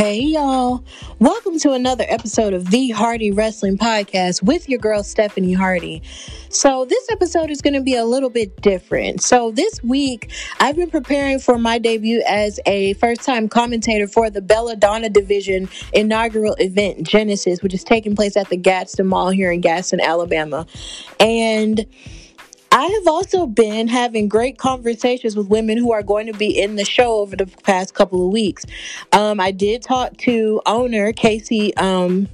Hey y'all, welcome to another episode of the Hardy Wrestling Podcast with your girl Stephanie Hardy. So, this episode is going to be a little bit different. So, this week I've been preparing for my debut as a first time commentator for the Belladonna Division inaugural event, Genesis, which is taking place at the Gadsden Mall here in Gadsden, Alabama. And I have also been having great conversations with women who are going to be in the show over the past couple of weeks. Um, I did talk to owner Casey um,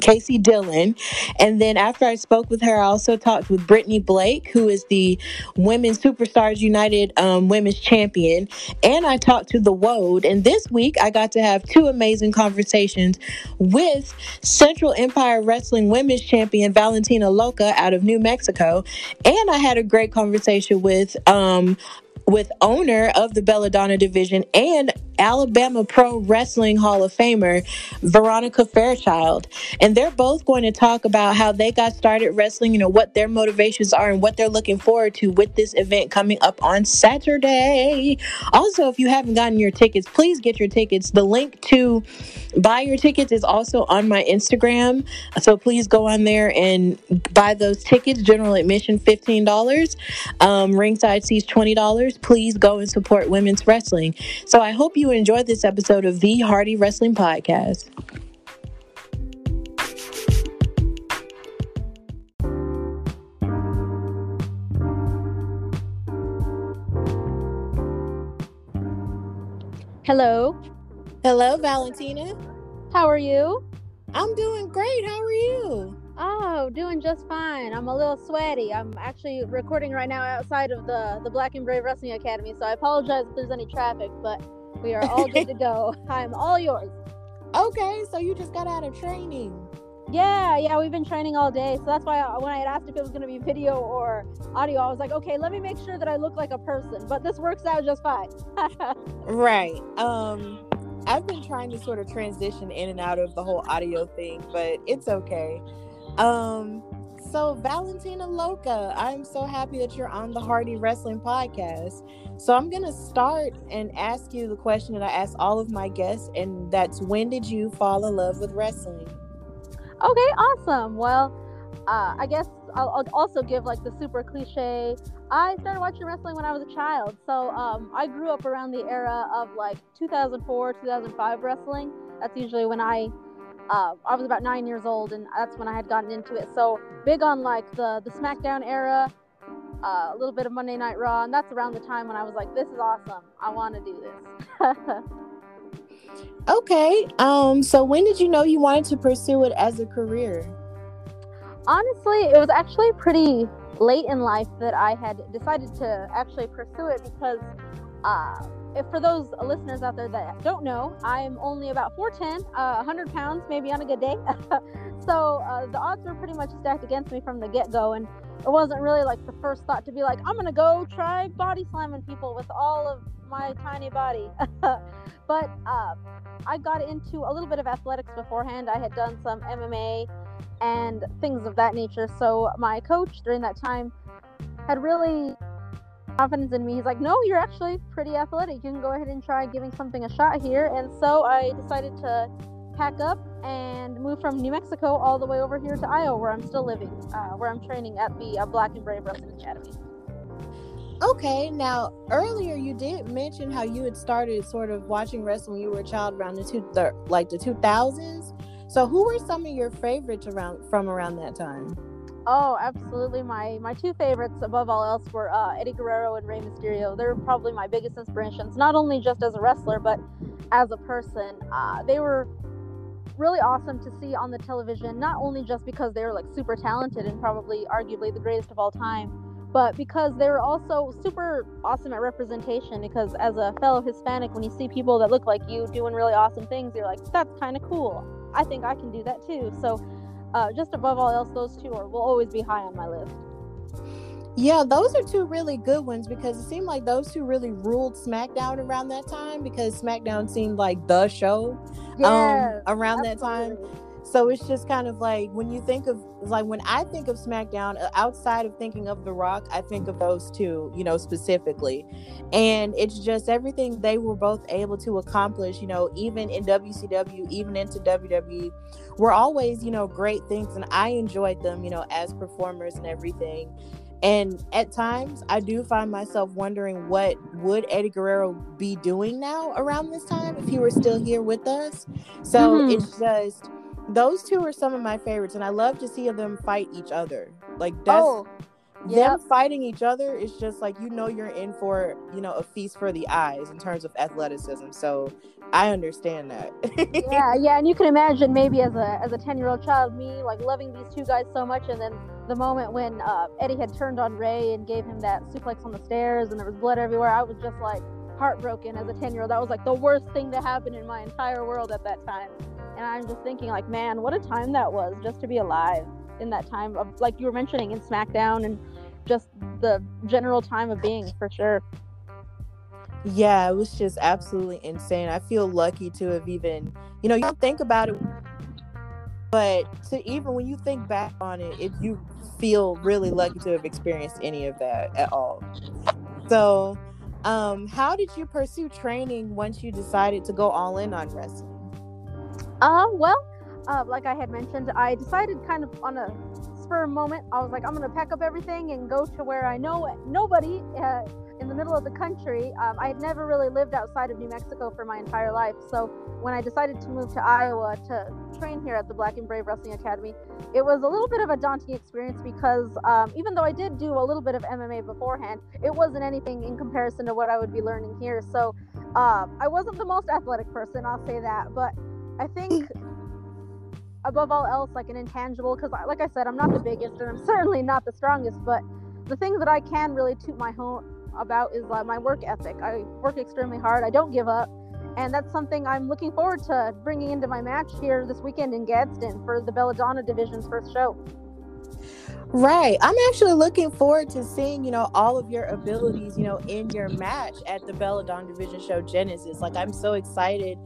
Casey Dillon. And then after I spoke with her, I also talked with Brittany Blake, who is the Women's Superstars United um, Women's Champion. And I talked to the Woad. And this week, I got to have two amazing conversations with Central Empire Wrestling Women's Champion Valentina Loca out of New Mexico. And I had a great conversation with um, with owner of the Belladonna division and Alabama Pro Wrestling Hall of Famer Veronica Fairchild. And they're both going to talk about how they got started wrestling, you know, what their motivations are and what they're looking forward to with this event coming up on Saturday. Also, if you haven't gotten your tickets, please get your tickets. The link to buy your tickets is also on my Instagram. So please go on there and buy those tickets. General admission $15. Um, ringside seats $20. Please go and support women's wrestling. So I hope you enjoyed this episode of the Hardy Wrestling Podcast. Hello. Hello, Valentina. How are you? I'm doing great. How are you? Oh, doing just fine. I'm a little sweaty. I'm actually recording right now outside of the the Black and Brave Wrestling Academy, so I apologize if there's any traffic, but we are all good to go. I'm all yours. Okay, so you just got out of training. Yeah, yeah, we've been training all day, so that's why I, when I had asked if it was going to be video or audio, I was like, okay, let me make sure that I look like a person. But this works out just fine. right. Um, I've been trying to sort of transition in and out of the whole audio thing, but it's okay. Um, so Valentina Loca, I'm so happy that you're on the Hardy Wrestling Podcast. So I'm gonna start and ask you the question that I ask all of my guests, and that's when did you fall in love with wrestling? Okay, awesome. Well, uh, I guess I'll, I'll, also give like the super cliche. I started watching wrestling when I was a child, so um, I grew up around the era of like 2004, 2005 wrestling. That's usually when I uh, I was about nine years old, and that's when I had gotten into it. So big on like the the SmackDown era, uh, a little bit of Monday Night Raw, and that's around the time when I was like, "This is awesome! I want to do this." okay. Um. So when did you know you wanted to pursue it as a career? Honestly, it was actually pretty late in life that I had decided to actually pursue it because. Uh, if for those listeners out there that don't know, I'm only about 4'10, uh, 100 pounds, maybe on a good day. so uh, the odds were pretty much stacked against me from the get go. And it wasn't really like the first thought to be like, I'm going to go try body slamming people with all of my tiny body. but uh, I got into a little bit of athletics beforehand. I had done some MMA and things of that nature. So my coach during that time had really confidence in me. He's like, no, you're actually pretty athletic. You can go ahead and try giving something a shot here. And so I decided to pack up and move from New Mexico all the way over here to Iowa, where I'm still living, uh, where I'm training at the uh, Black and Brave Wrestling Academy. Okay, now earlier you did mention how you had started sort of watching wrestling when you were a child around the two, like the 2000s. So who were some of your favorites around from around that time? Oh, absolutely. My my two favorites above all else were uh, Eddie Guerrero and Rey Mysterio. They're probably my biggest inspirations, not only just as a wrestler, but as a person. Uh, they were really awesome to see on the television, not only just because they were like super talented and probably arguably the greatest of all time, but because they were also super awesome at representation. Because as a fellow Hispanic, when you see people that look like you doing really awesome things, you're like, that's kind of cool. I think I can do that too. So, uh, just above all else, those two are, will always be high on my list. Yeah, those are two really good ones because it seemed like those two really ruled SmackDown around that time because SmackDown seemed like the show um, around absolutely. that time. So it's just kind of like when you think of like when I think of SmackDown uh, outside of thinking of The Rock, I think of those two, you know, specifically. And it's just everything they were both able to accomplish, you know, even in WCW, even into WWE, were always, you know, great things and I enjoyed them, you know, as performers and everything. And at times, I do find myself wondering what would Eddie Guerrero be doing now around this time if he were still here with us. So mm-hmm. it's just those two are some of my favorites, and I love to see them fight each other. Like that's oh, yep. them fighting each other is just like you know you're in for you know a feast for the eyes in terms of athleticism. So I understand that. yeah, yeah, and you can imagine maybe as a as a ten year old child, me like loving these two guys so much, and then the moment when uh, Eddie had turned on Rey and gave him that suplex on the stairs, and there was blood everywhere, I was just like heartbroken as a 10 year old. That was like the worst thing to happen in my entire world at that time. And I'm just thinking, like, man, what a time that was just to be alive in that time of, like you were mentioning, in SmackDown and just the general time of being for sure. Yeah, it was just absolutely insane. I feel lucky to have even, you know, you don't think about it, but to even when you think back on it, if you feel really lucky to have experienced any of that at all. So, um, how did you pursue training once you decided to go all in on wrestling? Uh, well, uh, like I had mentioned, I decided kind of on a spur moment. I was like, I'm gonna pack up everything and go to where I know nobody uh, in the middle of the country. Um, I had never really lived outside of New Mexico for my entire life, so when I decided to move to Iowa to train here at the Black and Brave Wrestling Academy, it was a little bit of a daunting experience because um, even though I did do a little bit of MMA beforehand, it wasn't anything in comparison to what I would be learning here. So um, I wasn't the most athletic person, I'll say that, but I think above all else, like an intangible, because like I said, I'm not the biggest and I'm certainly not the strongest, but the thing that I can really toot my home about is uh, my work ethic. I work extremely hard. I don't give up. And that's something I'm looking forward to bringing into my match here this weekend in Gadsden for the Belladonna Division's first show. Right. I'm actually looking forward to seeing, you know, all of your abilities, you know, in your match at the Belladonna Division show Genesis. Like I'm so excited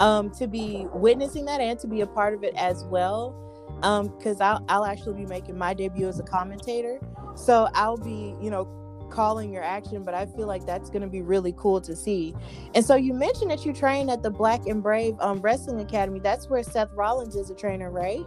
um to be witnessing that and to be a part of it as well. Um, because I'll I'll actually be making my debut as a commentator. So I'll be, you know, calling your action, but I feel like that's going to be really cool to see. And so you mentioned that you train at the Black and Brave um, Wrestling Academy. That's where Seth Rollins is a trainer, right?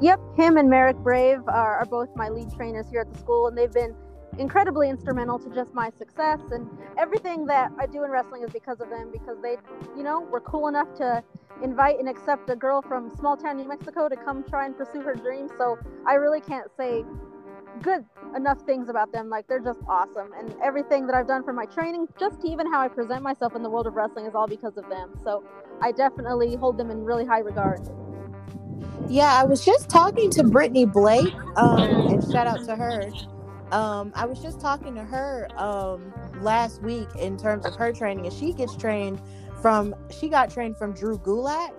Yep, him and Marek Brave are, are both my lead trainers here at the school, and they've been incredibly instrumental to just my success and everything that I do in wrestling is because of them because they, you know, were cool enough to invite and accept a girl from small town New Mexico to come try and pursue her dreams. So I really can't say good enough things about them. Like they're just awesome, and everything that I've done for my training, just even how I present myself in the world of wrestling, is all because of them. So I definitely hold them in really high regard. Yeah, I was just talking to Brittany Blake, um, and shout out to her. Um, I was just talking to her um, last week in terms of her training, and she gets trained from she got trained from Drew Gulak,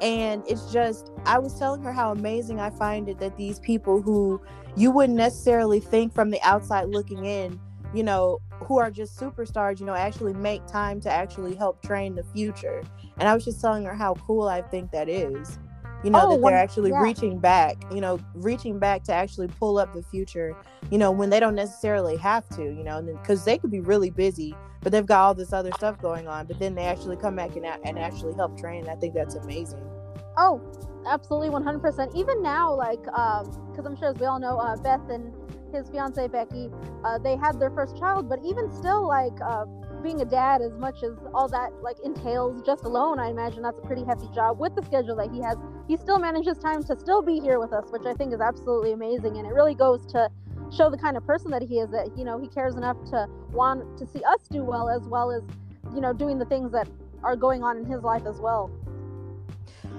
and it's just I was telling her how amazing I find it that these people who you wouldn't necessarily think from the outside looking in, you know, who are just superstars, you know, actually make time to actually help train the future. And I was just telling her how cool I think that is. You know, oh, that they're actually yeah. reaching back, you know, reaching back to actually pull up the future, you know, when they don't necessarily have to, you know, because they could be really busy, but they've got all this other stuff going on, but then they actually come back and, and actually help train. I think that's amazing. Oh, absolutely 100% even now like because um, i'm sure as we all know uh, Seth and his fiance becky uh, they had their first child but even still like uh, being a dad as much as all that like entails just alone i imagine that's a pretty hefty job with the schedule that he has he still manages time to still be here with us which i think is absolutely amazing and it really goes to show the kind of person that he is that you know he cares enough to want to see us do well as well as you know doing the things that are going on in his life as well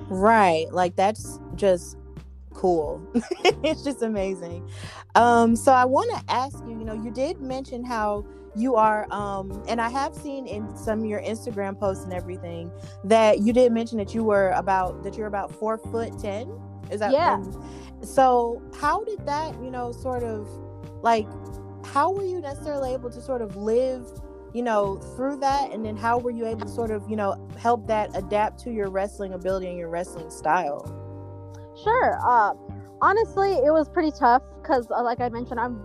Right. Like that's just cool. it's just amazing. Um, so I want to ask you, you know, you did mention how you are um and I have seen in some of your Instagram posts and everything that you did mention that you were about that you're about four foot ten. Is that yeah? so how did that, you know, sort of like how were you necessarily able to sort of live you know through that and then how were you able to sort of you know help that adapt to your wrestling ability and your wrestling style sure uh, honestly it was pretty tough because uh, like i mentioned i'm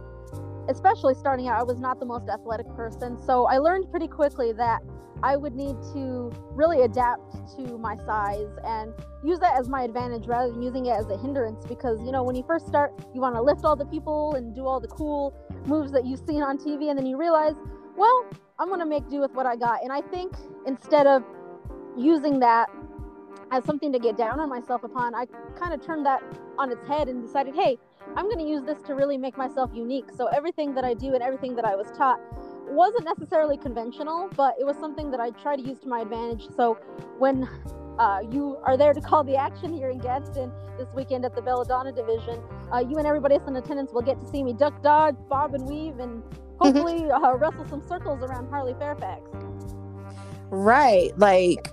especially starting out i was not the most athletic person so i learned pretty quickly that i would need to really adapt to my size and use that as my advantage rather than using it as a hindrance because you know when you first start you want to lift all the people and do all the cool moves that you've seen on tv and then you realize well I'm gonna make do with what I got. And I think instead of using that as something to get down on myself upon, I kind of turned that on its head and decided, hey, I'm gonna use this to really make myself unique. So everything that I do and everything that I was taught wasn't necessarily conventional, but it was something that I try to use to my advantage. So when uh, you are there to call the action here in Gadsden this weekend at the Belladonna division, uh, you and everybody else in attendance will get to see me duck, dodge, bob, and weave, and hopefully uh, wrestle some circles around Harley Fairfax. Right, like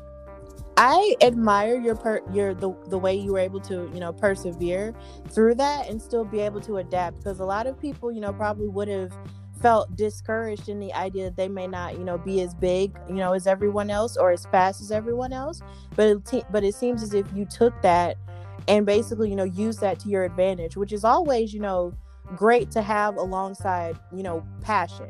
I admire your per your the the way you were able to you know persevere through that and still be able to adapt because a lot of people you know probably would have felt discouraged in the idea that they may not you know be as big you know as everyone else or as fast as everyone else but it but it seems as if you took that and basically you know use that to your advantage which is always you know great to have alongside, you know, passion.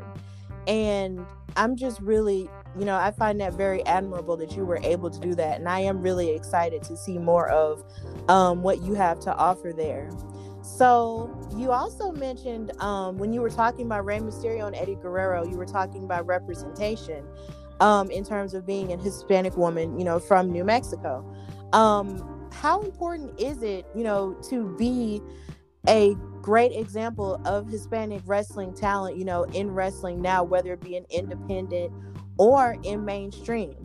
And I'm just really, you know, I find that very admirable that you were able to do that. And I am really excited to see more of um, what you have to offer there. So you also mentioned um, when you were talking about Rey Mysterio and Eddie Guerrero, you were talking about representation um, in terms of being a Hispanic woman, you know, from New Mexico. Um, how important is it, you know, to be a great example of Hispanic wrestling talent, you know, in wrestling now, whether it be an independent or in mainstream.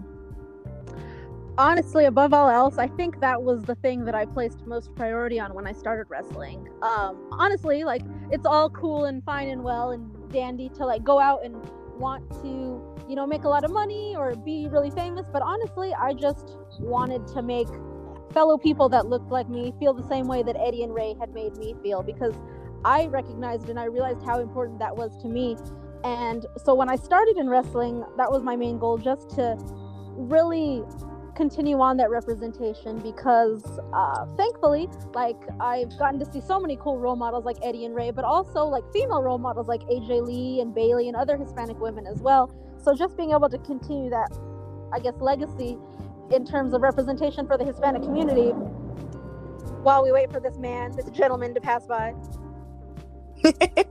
Honestly, above all else, I think that was the thing that I placed most priority on when I started wrestling. Um, honestly, like it's all cool and fine and well and dandy to like go out and want to, you know, make a lot of money or be really famous, but honestly, I just wanted to make fellow people that looked like me feel the same way that Eddie and Rey had made me feel because I recognized and I realized how important that was to me. And so when I started in wrestling, that was my main goal just to really continue on that representation because uh, thankfully like i've gotten to see so many cool role models like eddie and Rey but also like female role models like aj lee and bayley and other hispanic women as well so just being able to continue that i guess legacy in terms of representation for the Hispanic community while we wait for this man, this gentleman to pass by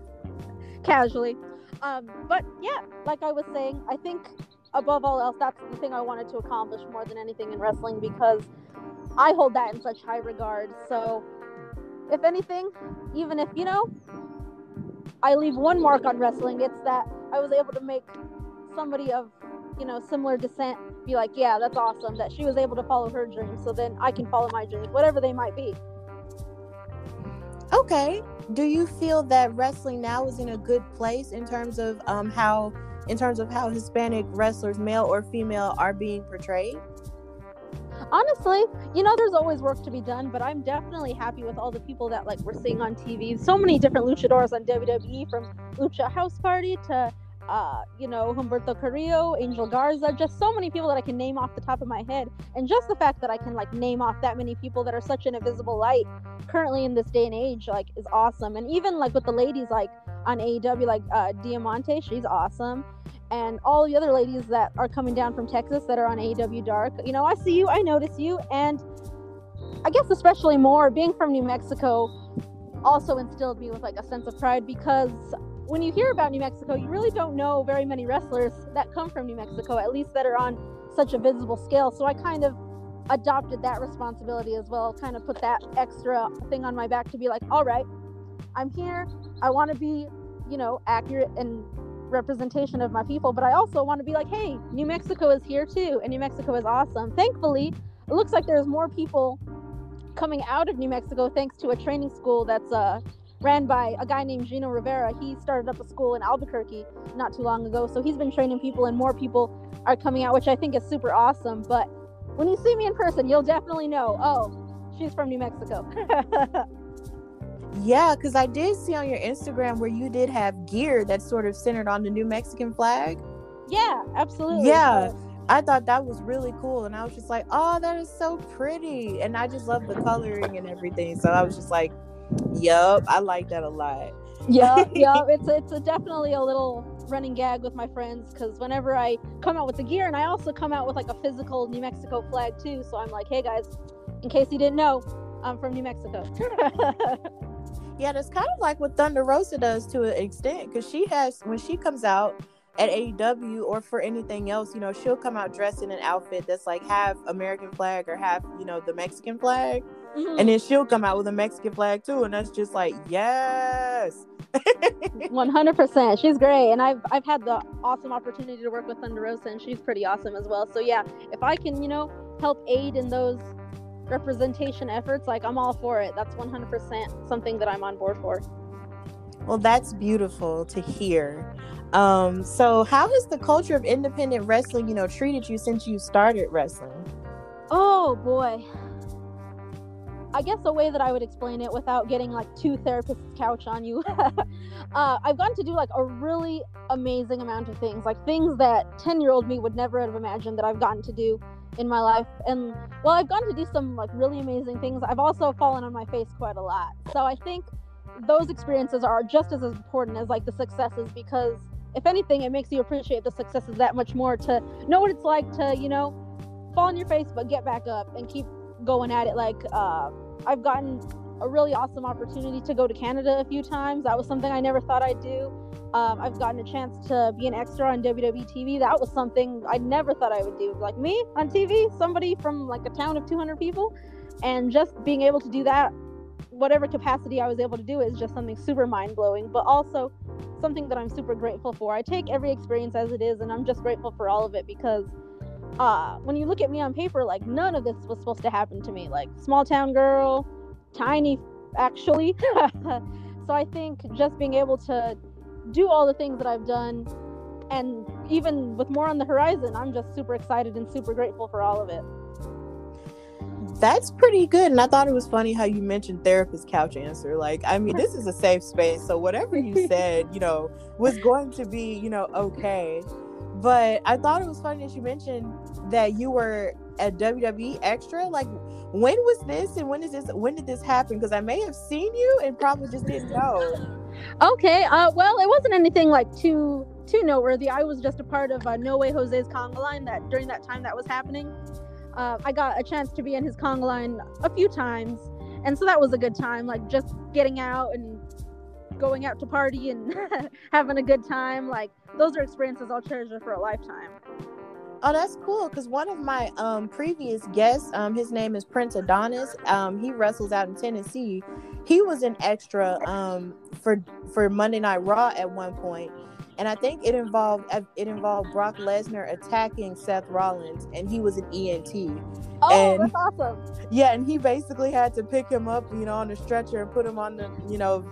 casually. Um, but yeah, like I was saying, I think above all else, that's the thing I wanted to accomplish more than anything in wrestling because I hold that in such high regard. So, if anything, even if, you know, I leave one mark on wrestling, it's that I was able to make somebody of you know, similar descent be like, yeah, that's awesome that she was able to follow her dreams. So then I can follow my dreams, whatever they might be. Okay. Do you feel that wrestling now is in a good place in terms of um how in terms of how Hispanic wrestlers, male or female, are being portrayed? honestly you know there's always work to be done but i'm definitely happy with all the people that like we're seeing on tv so many different luchadors on wwe from lucha house party to uh, you know, Humberto Carrillo, Angel Garza, just so many people that I can name off the top of my head. And just the fact that I can like name off that many people that are such an invisible light currently in this day and age, like, is awesome. And even like with the ladies, like on AEW, like uh, Diamante, she's awesome. And all the other ladies that are coming down from Texas that are on AEW Dark, you know, I see you, I notice you, and I guess especially more being from New Mexico also instilled me with like a sense of pride because when you hear about New Mexico, you really don't know very many wrestlers that come from New Mexico, at least that are on such a visible scale. So I kind of adopted that responsibility as well, kind of put that extra thing on my back to be like, all right, I'm here. I want to be, you know, accurate and representation of my people, but I also want to be like, hey, New Mexico is here too, and New Mexico is awesome. Thankfully, it looks like there's more people coming out of New Mexico thanks to a training school that's uh, ran by a guy named Gino Rivera. He started up a school in Albuquerque not too long ago. So he's been training people, and more people are coming out, which I think is super awesome. But when you see me in person, you'll definitely know, oh, she's from New Mexico. yeah, because I did see on your Instagram where you did have gear that's sort of centered on the New Mexican flag. Yeah, absolutely. Yeah. I thought that was really cool. And I was just like, oh, that is so pretty. And I just love the coloring and everything. So I was just like, yup, I like that a lot. yeah, yeah, it's it's a definitely a little running gag with my friends because whenever I come out with the gear, and I also come out with like a physical New Mexico flag too. So I'm like, hey guys, in case you didn't know, I'm from New Mexico. yeah, that's kind of like what Thunder Rosa does to an extent because she has when she comes out at AEW or for anything else, you know, she'll come out dressed in an outfit that's like half American flag or half, you know, the Mexican flag. Mm-hmm. And then she'll come out with a Mexican flag too. And that's just like, yes. 100%. She's great. And I've, I've had the awesome opportunity to work with Thunder Rosa, and she's pretty awesome as well. So, yeah, if I can, you know, help aid in those representation efforts, like I'm all for it. That's 100% something that I'm on board for. Well, that's beautiful to hear. Um, so how has the culture of independent wrestling, you know, treated you since you started wrestling? Oh boy. I guess a way that I would explain it without getting like two therapist's couch on you. uh, I've gotten to do like a really amazing amount of things, like things that 10 year old me would never have imagined that I've gotten to do in my life. And while I've gotten to do some like really amazing things. I've also fallen on my face quite a lot. So I think those experiences are just as important as like the successes because if anything, it makes you appreciate the successes that much more to know what it's like to, you know, fall on your face but get back up and keep going at it. Like, uh, I've gotten a really awesome opportunity to go to Canada a few times. That was something I never thought I'd do. Um, I've gotten a chance to be an extra on WWE TV. That was something I never thought I would do. Like me on TV, somebody from like a town of 200 people, and just being able to do that whatever capacity I was able to do is just something super mind blowing, but also something that I'm super grateful for. I take every experience as it is, and I'm just grateful for all of it because uh, when you look at me on paper, like none of this was supposed to happen to me. Like small town girl, tiny, actually. so I think just being able to do all the things that I've done, and even with more on the horizon, I'm just super excited and super grateful for all of it that's pretty good. And I thought it was funny how you mentioned therapist couch answer. Like, I mean, this is a safe space. So whatever you said, you know, was going to be, you know, okay. But I thought it was funny that you mentioned that you were at WWE Extra. Like, when was this and when is this when did this happen? Because I may have seen you and probably just didn't know. Okay. Uh well it wasn't anything like too too noteworthy. I was just a part of uh, No Way Jose's conga line that during that time that was happening uh, I got a chance to be in his conga line a few times, and so that was a good time. Like just getting out and going out to party and having a good time. Like those are experiences I'll treasure for a lifetime. Oh, that's cool. Because one of my um, previous guests, um, his name is Prince Adonis. Um, he wrestles out in Tennessee. He was an extra um, for for Monday Night Raw at one point, and I think it involved it involved Brock Lesnar attacking Seth Rollins, and he was an EMT. Oh, and, that's awesome! Yeah, and he basically had to pick him up, you know, on the stretcher and put him on the, you know,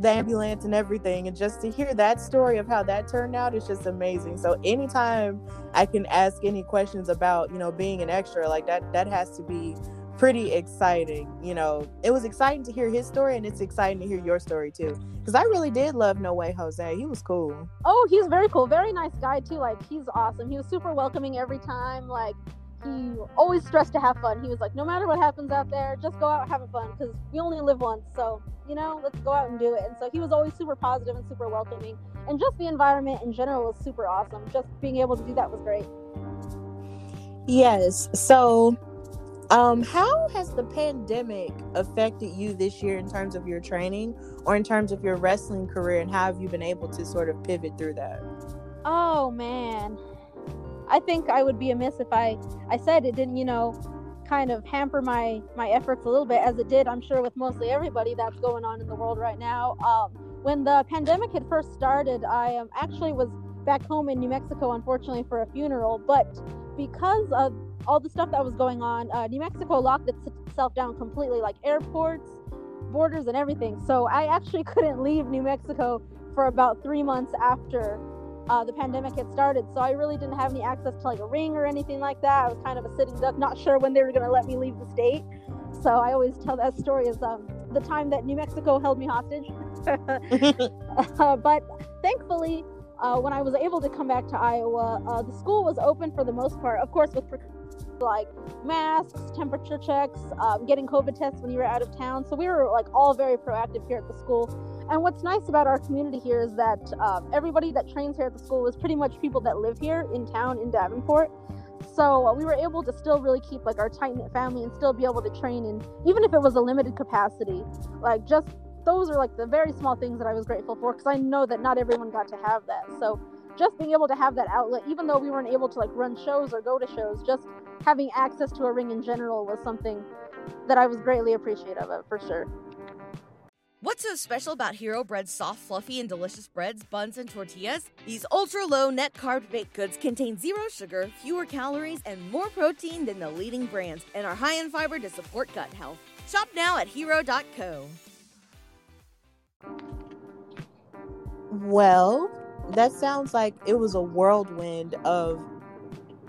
the ambulance and everything. And just to hear that story of how that turned out is just amazing. So anytime I can ask any questions about, you know, being an extra, like that, that has to be pretty exciting. You know, it was exciting to hear his story, and it's exciting to hear your story too. Because I really did love No Way Jose. He was cool. Oh, he's very cool. Very nice guy too. Like he's awesome. He was super welcoming every time. Like he always stressed to have fun. He was like, no matter what happens out there, just go out having fun because we only live once. So you know, let's go out and do it. And so he was always super positive and super welcoming. And just the environment in general was super awesome. Just being able to do that was great. Yes. So um, how has the pandemic affected you this year in terms of your training or in terms of your wrestling career, and how have you been able to sort of pivot through that? Oh man, I think I would be amiss if I I said it didn't, you know, kind of hamper my my efforts a little bit, as it did. I'm sure with mostly everybody that's going on in the world right now. Um, when the pandemic had first started, I um, actually was back home in New Mexico, unfortunately, for a funeral, but because of all the stuff that was going on, uh, New Mexico locked itself down completely, like airports, borders, and everything. So I actually couldn't leave New Mexico for about three months after uh, the pandemic had started. So I really didn't have any access to like a ring or anything like that. I was kind of a sitting duck, not sure when they were going to let me leave the state. So I always tell that story as um, the time that New Mexico held me hostage. uh, but thankfully, uh, when I was able to come back to Iowa, uh, the school was open for the most part, of course, with like masks, temperature checks, um, getting COVID tests when you were out of town. So we were like all very proactive here at the school. And what's nice about our community here is that um, everybody that trains here at the school is pretty much people that live here in town in Davenport. So we were able to still really keep like our tight knit family and still be able to train and even if it was a limited capacity, like just those are like the very small things that I was grateful for because I know that not everyone got to have that. So just being able to have that outlet, even though we weren't able to like run shows or go to shows, just having access to a ring in general was something that I was greatly appreciative of for sure. What's so special about Hero Bread's soft, fluffy, and delicious breads, buns, and tortillas? These ultra low net carb baked goods contain zero sugar, fewer calories, and more protein than the leading brands, and are high in fiber to support gut health. Shop now at hero.co. Well, that sounds like it was a whirlwind of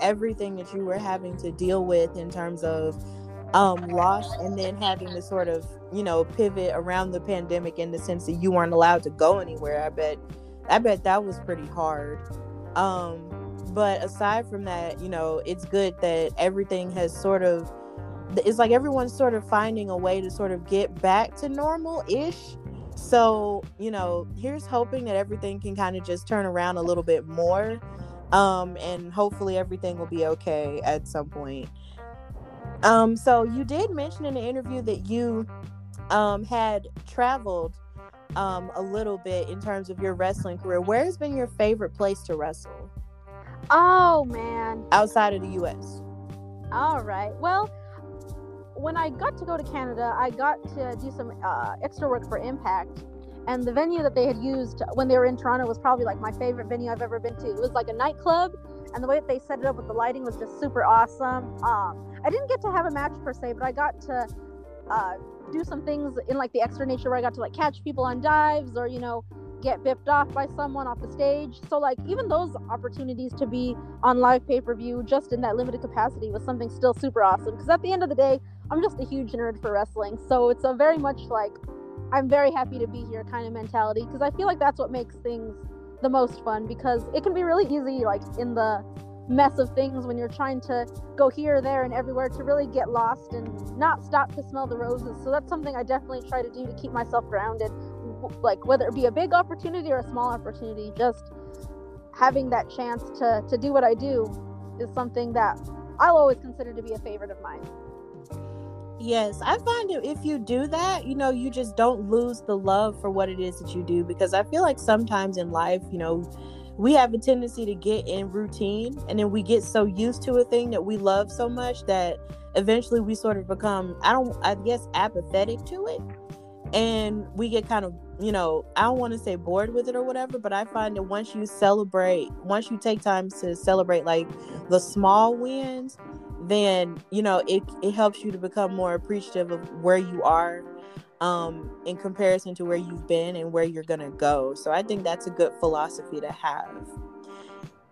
everything that you were having to deal with in terms of um, loss and then having to sort of you know pivot around the pandemic in the sense that you weren't allowed to go anywhere i bet i bet that was pretty hard. Um but aside from that you know it's good that everything has sort of it's like everyone's sort of finding a way to sort of get back to normal ish so you know here's hoping that everything can kind of just turn around a little bit more um and hopefully everything will be okay at some point um, so you did mention in the interview that you um, had traveled um, a little bit in terms of your wrestling career. Where has been your favorite place to wrestle? Oh man, outside of the U.S. All right. Well, when I got to go to Canada, I got to do some uh, extra work for Impact. And the venue that they had used when they were in Toronto was probably like my favorite venue I've ever been to. It was like a nightclub, and the way that they set it up with the lighting was just super awesome. Um, I didn't get to have a match per se, but I got to uh, do some things in like the extra nature where I got to like catch people on dives or you know get bipped off by someone off the stage. So like even those opportunities to be on live pay per view just in that limited capacity was something still super awesome. Because at the end of the day, I'm just a huge nerd for wrestling, so it's a very much like I'm very happy to be here kind of mentality. Because I feel like that's what makes things the most fun. Because it can be really easy like in the mess of things when you're trying to go here, there, and everywhere to really get lost and not stop to smell the roses. So that's something I definitely try to do to keep myself grounded. Like whether it be a big opportunity or a small opportunity, just having that chance to to do what I do is something that I'll always consider to be a favorite of mine. Yes, I find that if you do that, you know, you just don't lose the love for what it is that you do because I feel like sometimes in life, you know, we have a tendency to get in routine and then we get so used to a thing that we love so much that eventually we sort of become i don't i guess apathetic to it and we get kind of you know i don't want to say bored with it or whatever but i find that once you celebrate once you take time to celebrate like the small wins then you know it, it helps you to become more appreciative of where you are um, in comparison to where you've been and where you're to go. So I think that's a good philosophy to have.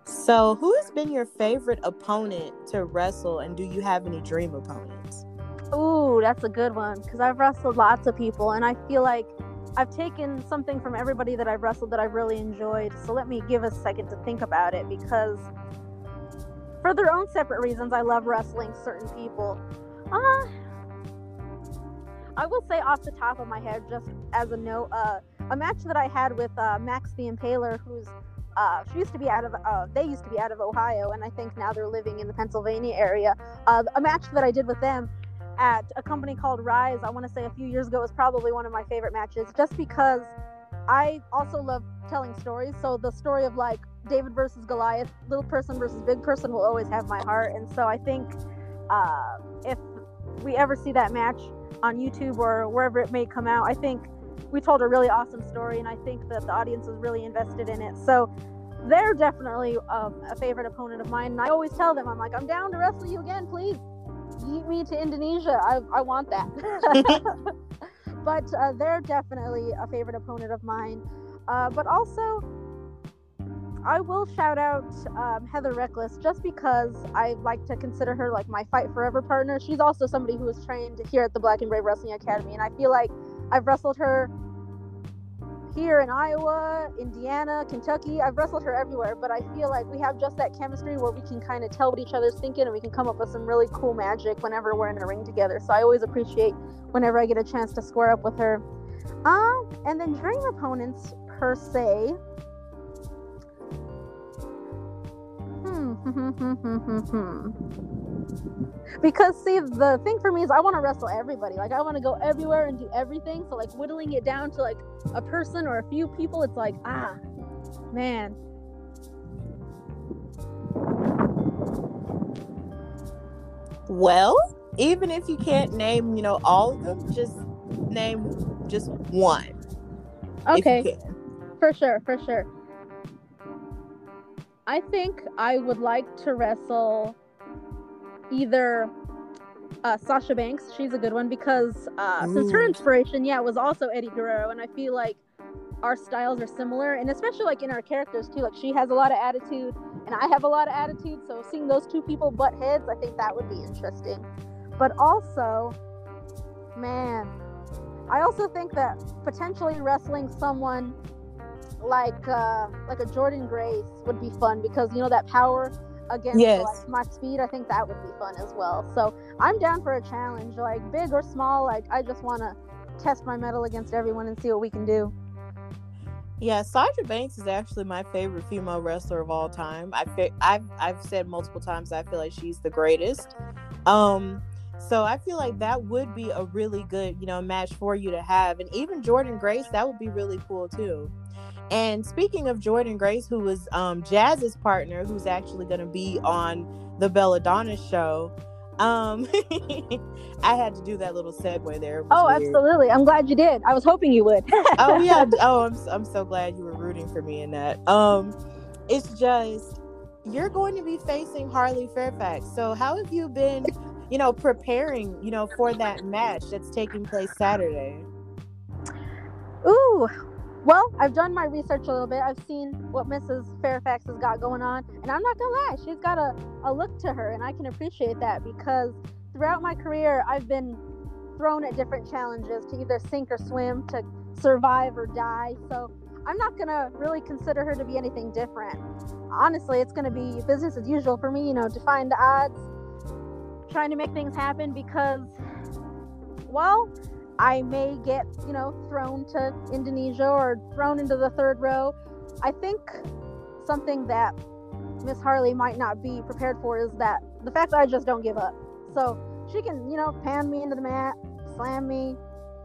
So, who has been your favorite opponent to wrestle, and do you have any dream opponents? Ooh, that's a good one because I've wrestled lots of people, and I feel like I've taken something from everybody that I've wrestled that I've really enjoyed. So, let me give a second to think about it because, for their own separate reasons, I love wrestling certain people. Uh, I will say off the top of my head, just as a note, uh, a match that I had with uh, Max the Impaler, who's uh, she used to be out of uh, they used to be out of Ohio, and I think now they're living in the Pennsylvania area. Uh, a match that I did with them at a company called Rise, I want to say a few years ago, was probably one of my favorite matches, just because I also love telling stories. So the story of like David versus Goliath, little person versus big person, will always have my heart, and so I think uh, if we ever see that match on YouTube or wherever it may come out. I think we told a really awesome story, and I think that the audience was really invested in it. So they're definitely um, a favorite opponent of mine. And I always tell them, I'm like, I'm down to wrestle you again, please. yeet me to Indonesia. I, I want that. but uh, they're definitely a favorite opponent of mine. Uh, but also, I will shout out um, Heather Reckless just because I like to consider her like my fight forever partner. She's also somebody who was trained here at the Black and Brave Wrestling Academy, and I feel like I've wrestled her here in Iowa, Indiana, Kentucky. I've wrestled her everywhere, but I feel like we have just that chemistry where we can kind of tell what each other's thinking and we can come up with some really cool magic whenever we're in a ring together. So I always appreciate whenever I get a chance to square up with her. Um, and then dream opponents per se. because see the thing for me is i want to wrestle everybody. Like i want to go everywhere and do everything. So like whittling it down to like a person or a few people it's like ah man. Well even if you can't name you know all of them just name just one. Okay. for sure for sure I think I would like to wrestle either uh, Sasha Banks. She's a good one because uh, since her inspiration, yeah, was also Eddie Guerrero, and I feel like our styles are similar, and especially like in our characters too. Like she has a lot of attitude, and I have a lot of attitude. So seeing those two people butt heads, I think that would be interesting. But also, man, I also think that potentially wrestling someone like uh, like a Jordan Grace would be fun because you know that power against yes. like, my speed. I think that would be fun as well. So I'm down for a challenge, like big or small. Like I just want to test my mettle against everyone and see what we can do. Yeah, Sasha Banks is actually my favorite female wrestler of all time. I I've I've said multiple times I feel like she's the greatest. Um, so I feel like that would be a really good, you know, match for you to have. And even Jordan Grace, that would be really cool too. And speaking of Jordan Grace, who was um, Jazz's partner, who's actually going to be on the Belladonna show, um, I had to do that little segue there. Oh, weird. absolutely! I'm glad you did. I was hoping you would. oh yeah. Oh, I'm I'm so glad you were rooting for me in that. Um, it's just you're going to be facing Harley Fairfax. So how have you been, you know, preparing, you know, for that match that's taking place Saturday? Ooh, well, I've done my research a little bit. I've seen what Mrs. Fairfax has got going on, and I'm not gonna lie, she's got a, a look to her, and I can appreciate that because throughout my career, I've been thrown at different challenges to either sink or swim, to survive or die. So I'm not gonna really consider her to be anything different. Honestly, it's gonna be business as usual for me, you know, defying the odds, trying to make things happen because, well, I may get, you know, thrown to Indonesia or thrown into the third row. I think something that Miss Harley might not be prepared for is that the fact that I just don't give up. So she can, you know, pan me into the mat, slam me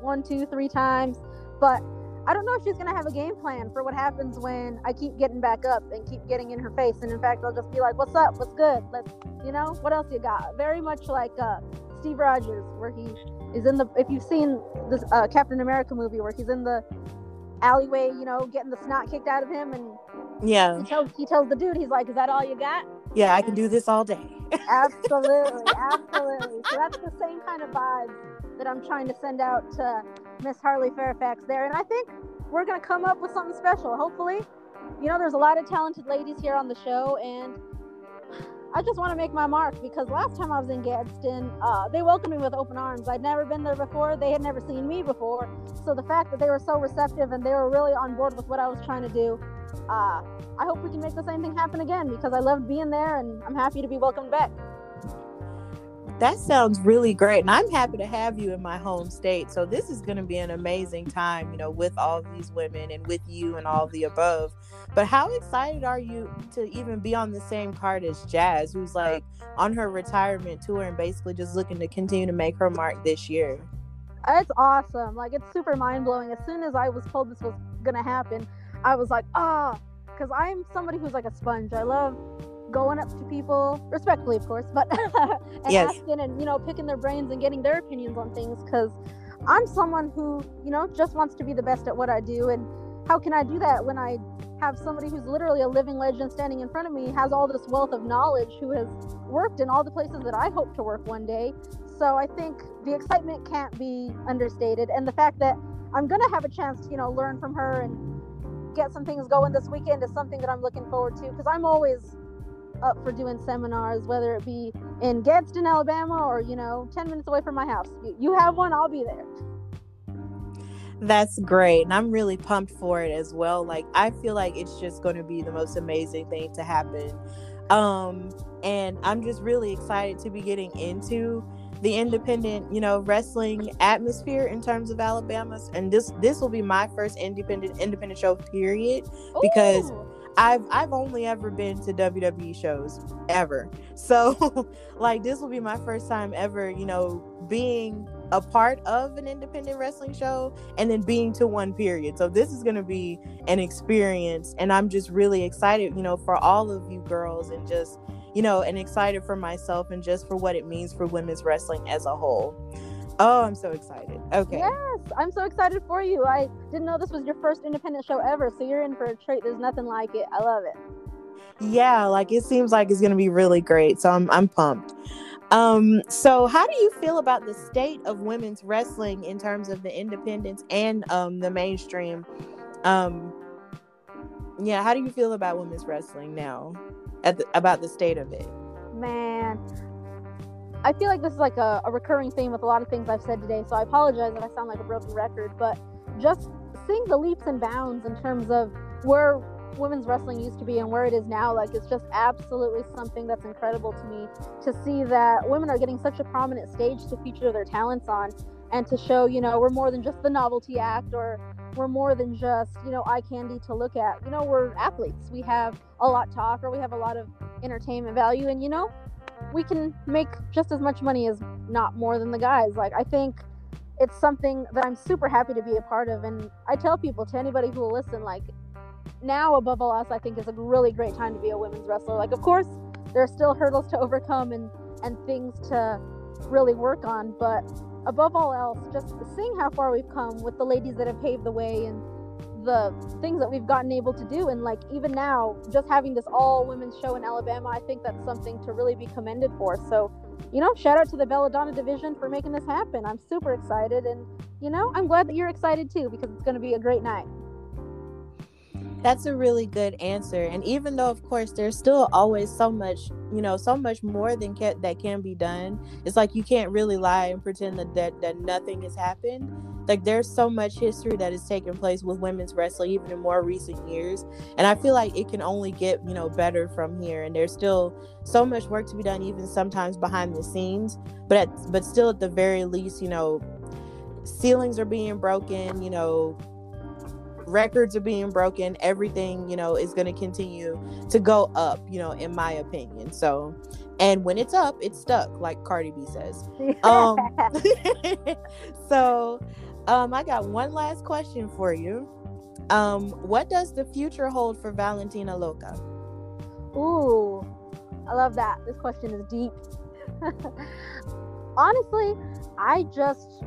one, two, three times, but I don't know if she's gonna have a game plan for what happens when I keep getting back up and keep getting in her face. And in fact, I'll just be like, "What's up? What's good? Let's, you know, what else you got?" Very much like uh, Steve Rogers, where he is in the if you've seen this uh, Captain America movie where he's in the alleyway, you know, getting the snot kicked out of him, and yeah, he tells he tells the dude, he's like, "Is that all you got?" Yeah, I can do this all day. absolutely, absolutely. So that's the same kind of vibe that I'm trying to send out to Miss Harley Fairfax there, and I think we're gonna come up with something special. Hopefully, you know, there's a lot of talented ladies here on the show, and I just want to make my mark because last time I was in Gadsden, uh, they welcomed me with open arms. I'd never been there before. They had never seen me before. So the fact that they were so receptive and they were really on board with what I was trying to do, uh, I hope we can make the same thing happen again because I loved being there and I'm happy to be welcomed back. That sounds really great. And I'm happy to have you in my home state. So this is going to be an amazing time, you know, with all these women and with you and all the above. But how excited are you to even be on the same card as Jazz, who's like on her retirement tour and basically just looking to continue to make her mark this year? It's awesome. Like, it's super mind blowing. As soon as I was told this was going to happen, I was like, ah, oh, because I'm somebody who's like a sponge. I love going up to people respectfully of course but and yes. asking and you know picking their brains and getting their opinions on things because i'm someone who you know just wants to be the best at what i do and how can I do that when I have somebody who's literally a living legend standing in front of me, has all this wealth of knowledge, who has worked in all the places that I hope to work one day. So I think the excitement can't be understated, and the fact that I'm gonna have a chance to, you know, learn from her and get some things going this weekend is something that I'm looking forward to because I'm always up for doing seminars, whether it be in Gadsden, Alabama, or you know, ten minutes away from my house. You have one, I'll be there. That's great. And I'm really pumped for it as well. Like I feel like it's just going to be the most amazing thing to happen. Um and I'm just really excited to be getting into the independent, you know, wrestling atmosphere in terms of Alabama's and this this will be my first independent independent show period because Ooh. I've I've only ever been to WWE shows ever. So like this will be my first time ever, you know, being a part of an independent wrestling show and then being to one period. So this is going to be an experience and I'm just really excited, you know, for all of you girls and just, you know, and excited for myself and just for what it means for women's wrestling as a whole. Oh, I'm so excited. Okay. Yes, I'm so excited for you. I didn't know this was your first independent show ever, so you're in for a treat. There's nothing like it. I love it. Yeah, like it seems like it's going to be really great. So I'm I'm pumped. Um, so how do you feel about the state of women's wrestling in terms of the independents and um the mainstream? Um yeah, how do you feel about women's wrestling now? At the, about the state of it? Man, I feel like this is like a, a recurring theme with a lot of things I've said today, so I apologize if I sound like a broken record, but just seeing the leaps and bounds in terms of where women's wrestling used to be and where it is now, like it's just absolutely something that's incredible to me to see that women are getting such a prominent stage to feature their talents on and to show, you know, we're more than just the novelty act or we're more than just, you know, eye candy to look at. You know, we're athletes. We have a lot to offer, we have a lot of entertainment value, and you know, we can make just as much money as not more than the guys. Like I think it's something that I'm super happy to be a part of and I tell people to anybody who will listen like now above all else I think is a really great time to be a women's wrestler. Like of course there are still hurdles to overcome and and things to really work on, but above all else just seeing how far we've come with the ladies that have paved the way and the things that we've gotten able to do and like even now just having this all women's show in alabama i think that's something to really be commended for so you know shout out to the belladonna division for making this happen i'm super excited and you know i'm glad that you're excited too because it's going to be a great night That's a really good answer. And even though, of course, there's still always so much, you know, so much more than that can be done. It's like you can't really lie and pretend that, that that nothing has happened. Like there's so much history that has taken place with women's wrestling, even in more recent years. And I feel like it can only get, you know, better from here. And there's still so much work to be done, even sometimes behind the scenes. But at, but still, at the very least, you know, ceilings are being broken. You know, records are being broken everything you know is going to continue to go up you know in my opinion so and when it's up it's stuck like cardi b says um so um i got one last question for you um what does the future hold for valentina loca Ooh, I love that. This question is deep. Honestly, I just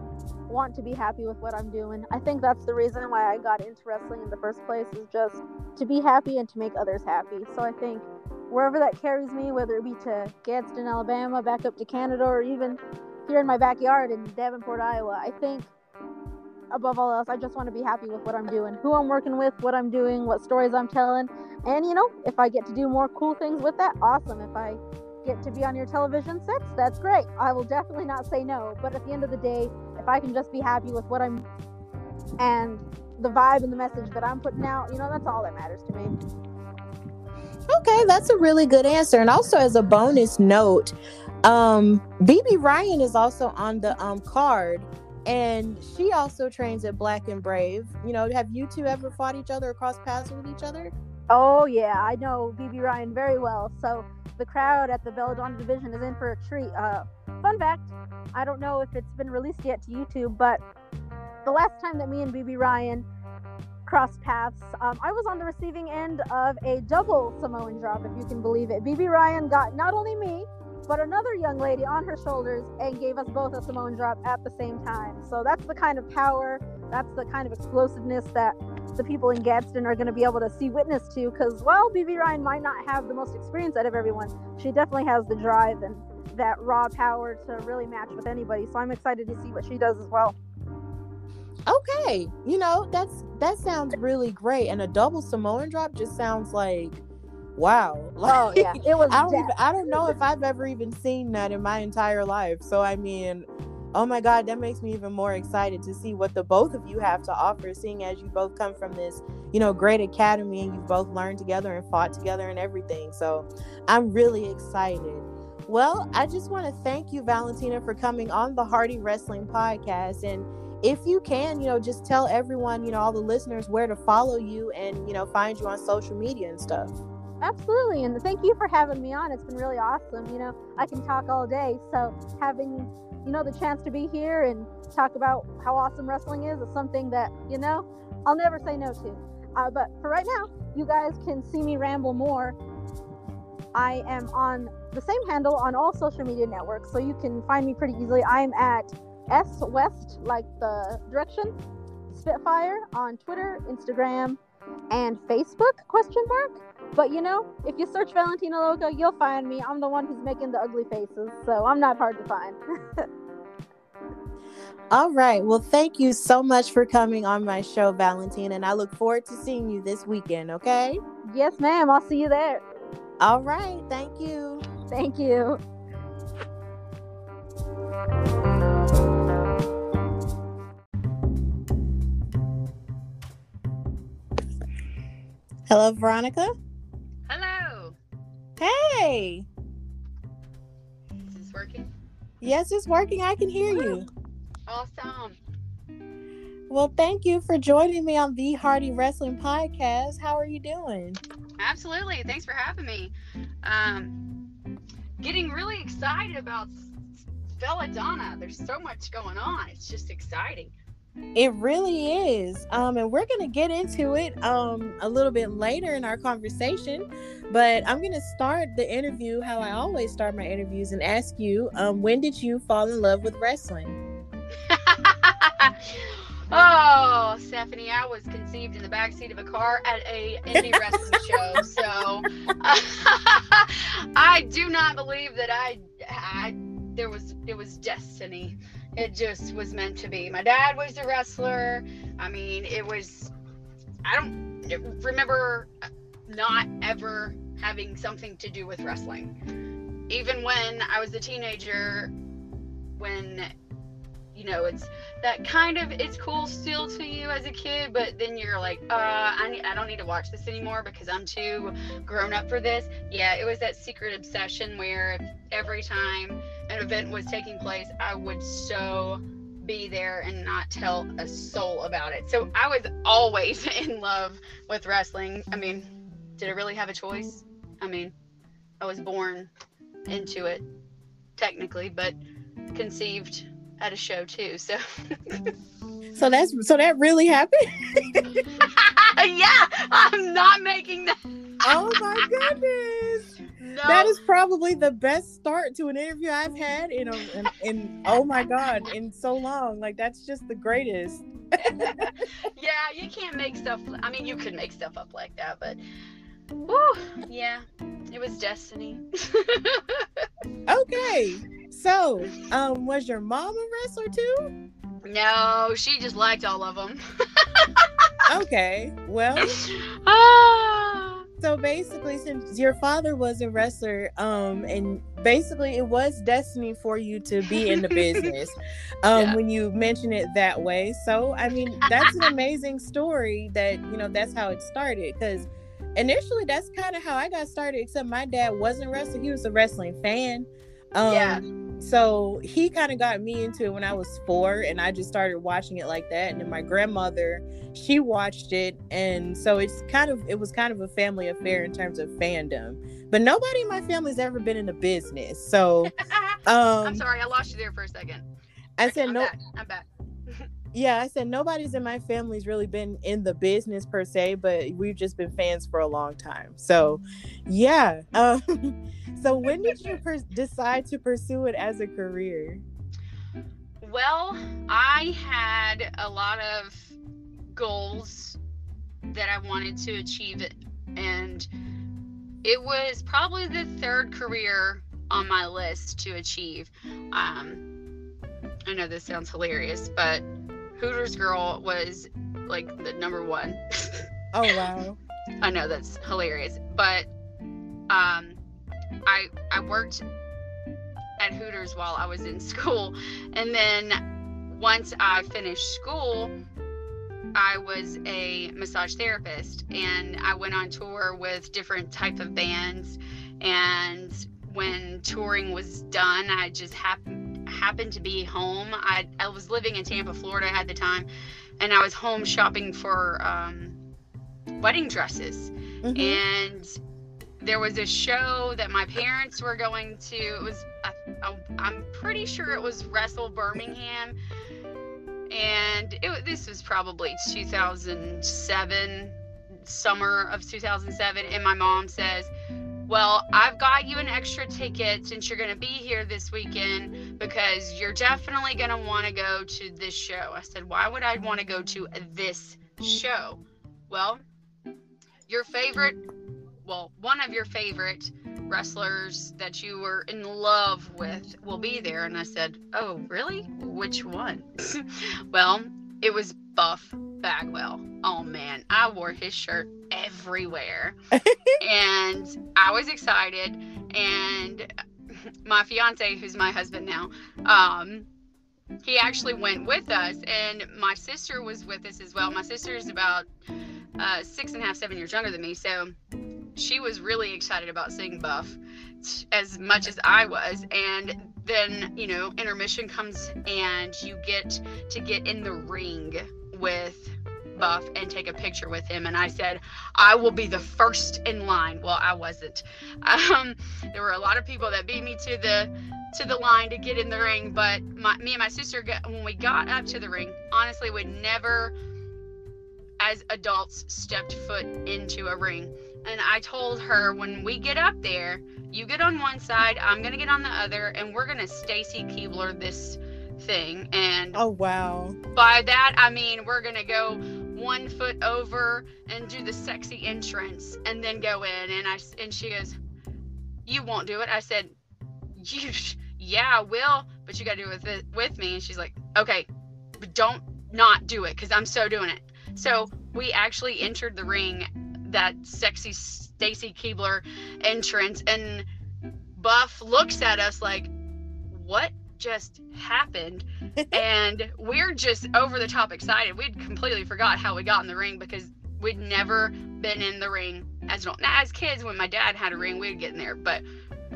want to be happy with what I'm doing. I think that's the reason why I got into wrestling in the first place is just to be happy and to make others happy. So I think wherever that carries me, whether it be to Gadsden, Alabama, back up to Canada, or even here in my backyard in Davenport, Iowa, I think above all else, I just want to be happy with what I'm doing, who I'm working with, what I'm doing, what stories I'm telling. And you know, if I get to do more cool things with that, awesome. If I get to be on your television sets, that's great. I will definitely not say no. But at the end of the day, if I can just be happy with what I'm and the vibe and the message that I'm putting out, you know, that's all that matters to me. Okay, that's a really good answer. And also as a bonus note, um BB Ryan is also on the um card and she also trains at Black and Brave. You know, have you two ever fought each other or crossed paths with each other? Oh yeah, I know BB Ryan very well. So the crowd at the Belladonna division is in for a treat. Uh, fun fact: I don't know if it's been released yet to YouTube, but the last time that me and BB Ryan crossed paths, um, I was on the receiving end of a double Samoan drop, if you can believe it. BB Ryan got not only me, but another young lady on her shoulders and gave us both a Samoan drop at the same time. So that's the kind of power, that's the kind of explosiveness that the people in Gadsden are going to be able to see witness to. Because while BB Ryan might not have the most experience out of everyone, she definitely has the drive and that raw power to really match with anybody. So I'm excited to see what she does as well. Okay, you know that's that sounds really great, and a double Samoan drop just sounds like wow. Like, oh yeah, it was. I don't even, I don't know if I've ever even seen that in my entire life. So I mean, oh my god, that makes me even more excited to see what the both of you have to offer. Seeing as you both come from this, you know, great academy, and you've both learned together and fought together and everything. So I'm really excited. Well, I just want to thank you, Valentina, for coming on the Hardy Wrestling Podcast and if you can, you know, just tell everyone, you know, all the listeners where to follow you and, you know, find you on social media and stuff. Absolutely. And thank you for having me on. It's been really awesome. You know, I can talk all day. So having, you know, the chance to be here and talk about how awesome wrestling is is something that, you know, I'll never say no to. Uh, but for right now, you guys can see me ramble more. I am on the same handle on all social media networks. So you can find me pretty easily. I'm at S West, like the direction, Spitfire on Twitter, Instagram, and Facebook? Question mark. But you know, if you search Valentina Loca, you'll find me. I'm the one who's making the ugly faces, so I'm not hard to find. All right. Well, thank you so much for coming on my show, Valentina, and I look forward to seeing you this weekend, okay? Yes, ma'am. I'll see you there. All right. Thank you. Thank you. Hello, Veronica. Hey. Is this working? Yes, it's working. I can hear you. Awesome. Well, thank you for joining me on the Hardy Wrestling Podcast. How are you doing? Absolutely. Thanks for having me. Um, getting really excited about Belladonna. There's so much going on. It's just exciting. It really is. Um, and we're going to get into it um, a little bit later in our conversation. But I'm going to start the interview how I always start my interviews and ask you um, when did you fall in love with wrestling? oh, Stephanie, I was conceived in the backseat of a car at a indie wrestling show. So I do not believe that I, I there was it was destiny it just was meant to be. My dad was a wrestler. I mean, it was, I don't remember not ever having something to do with wrestling. Even when I was a teenager, when, you know, it's that kind of, it's cool still to you as a kid, but then you're like, uh, I, need, I don't need to watch this anymore because I'm too grown up for this. Yeah, it was that secret obsession where every time an event was taking place, I would so be there and not tell a soul about it. So I was always in love with wrestling. I mean, did I really have a choice? I mean, I was born into it technically, but conceived at a show too. So So that's so that really happened? yeah, I'm not making that. oh my goodness. No. That is probably the best start to an interview I've had in a, in, in oh my god in so long. Like that's just the greatest. yeah, you can't make stuff. I mean, you could make stuff up like that, but whew, yeah, it was destiny. okay, so um, was your mom a wrestler too? No, she just liked all of them. okay, well. Ah so basically since your father was a wrestler um and basically it was destiny for you to be in the business um yeah. when you mention it that way so i mean that's an amazing story that you know that's how it started because initially that's kind of how i got started except my dad wasn't a wrestler he was a wrestling fan um yeah so he kind of got me into it when I was four, and I just started watching it like that. And then my grandmother, she watched it, and so it's kind of it was kind of a family affair in terms of fandom. But nobody in my family's ever been in the business, so um, I'm sorry, I lost you there for a second. I said I'm no. Back. I'm back. Yeah, I said nobody's in my family's really been in the business per se, but we've just been fans for a long time. So, yeah. Um, so when did you per- decide to pursue it as a career? Well, I had a lot of goals that I wanted to achieve. And it was probably the third career on my list to achieve. Um, I know this sounds hilarious, but Hooters Girl was like the number one. Oh wow. I know that's hilarious, but um, I I worked at Hooters while I was in school, and then once I finished school, I was a massage therapist, and I went on tour with different type of bands, and when touring was done, I just happened happened to be home. I I was living in Tampa, Florida at the time, and I was home shopping for um, wedding dresses Mhm. and there was a show that my parents were going to it was I, i'm pretty sure it was wrestle birmingham and it, this was probably 2007 summer of 2007 and my mom says well i've got you an extra ticket since you're going to be here this weekend because you're definitely going to want to go to this show. I said why would i want to go to this show? Well your favorite well one of your favorite wrestlers that you were in love with will be there. And i said oh really? Which one? Well it was buff bagwell oh man. I wore his shirt everywhere. And i was excited. And my fiance who's my husband now um he actually went with us. And my sister was with us as well. My sister is about uh, six and a half, seven years younger than me. So she was really excited about seeing Buff as much as I was. And then, you know, intermission comes and you get to get in the ring with Buff and take a picture with him. And I said, I will be the first in line. Well, I wasn't. Um, there were a lot of people that beat me to the to the line to get in the ring, but my, me and my sister, got, when we got up to the ring, honestly, would never as adults stepped foot into a ring. And I told her when we get up there, you get on one side, I'm gonna get on the other, and we're gonna Stacy Keibler this thing. And Oh wow. by that I mean we're gonna go one foot over and do the sexy entrance and then go in. And I and she goes, "You won't do it." I said, "You, yeah, I will, but you gotta do it with it with me." And she's like, "Okay, but don't not do it because I'm so doing it." So we actually entered the ring, that sexy Stacy Keibler entrance, and Buff looks at us like, "What just happened?" and we're just over the top excited. We'd completely forgot how we got in the ring because we'd never been in the ring as now as kids. When my dad had a ring, we'd get in there, but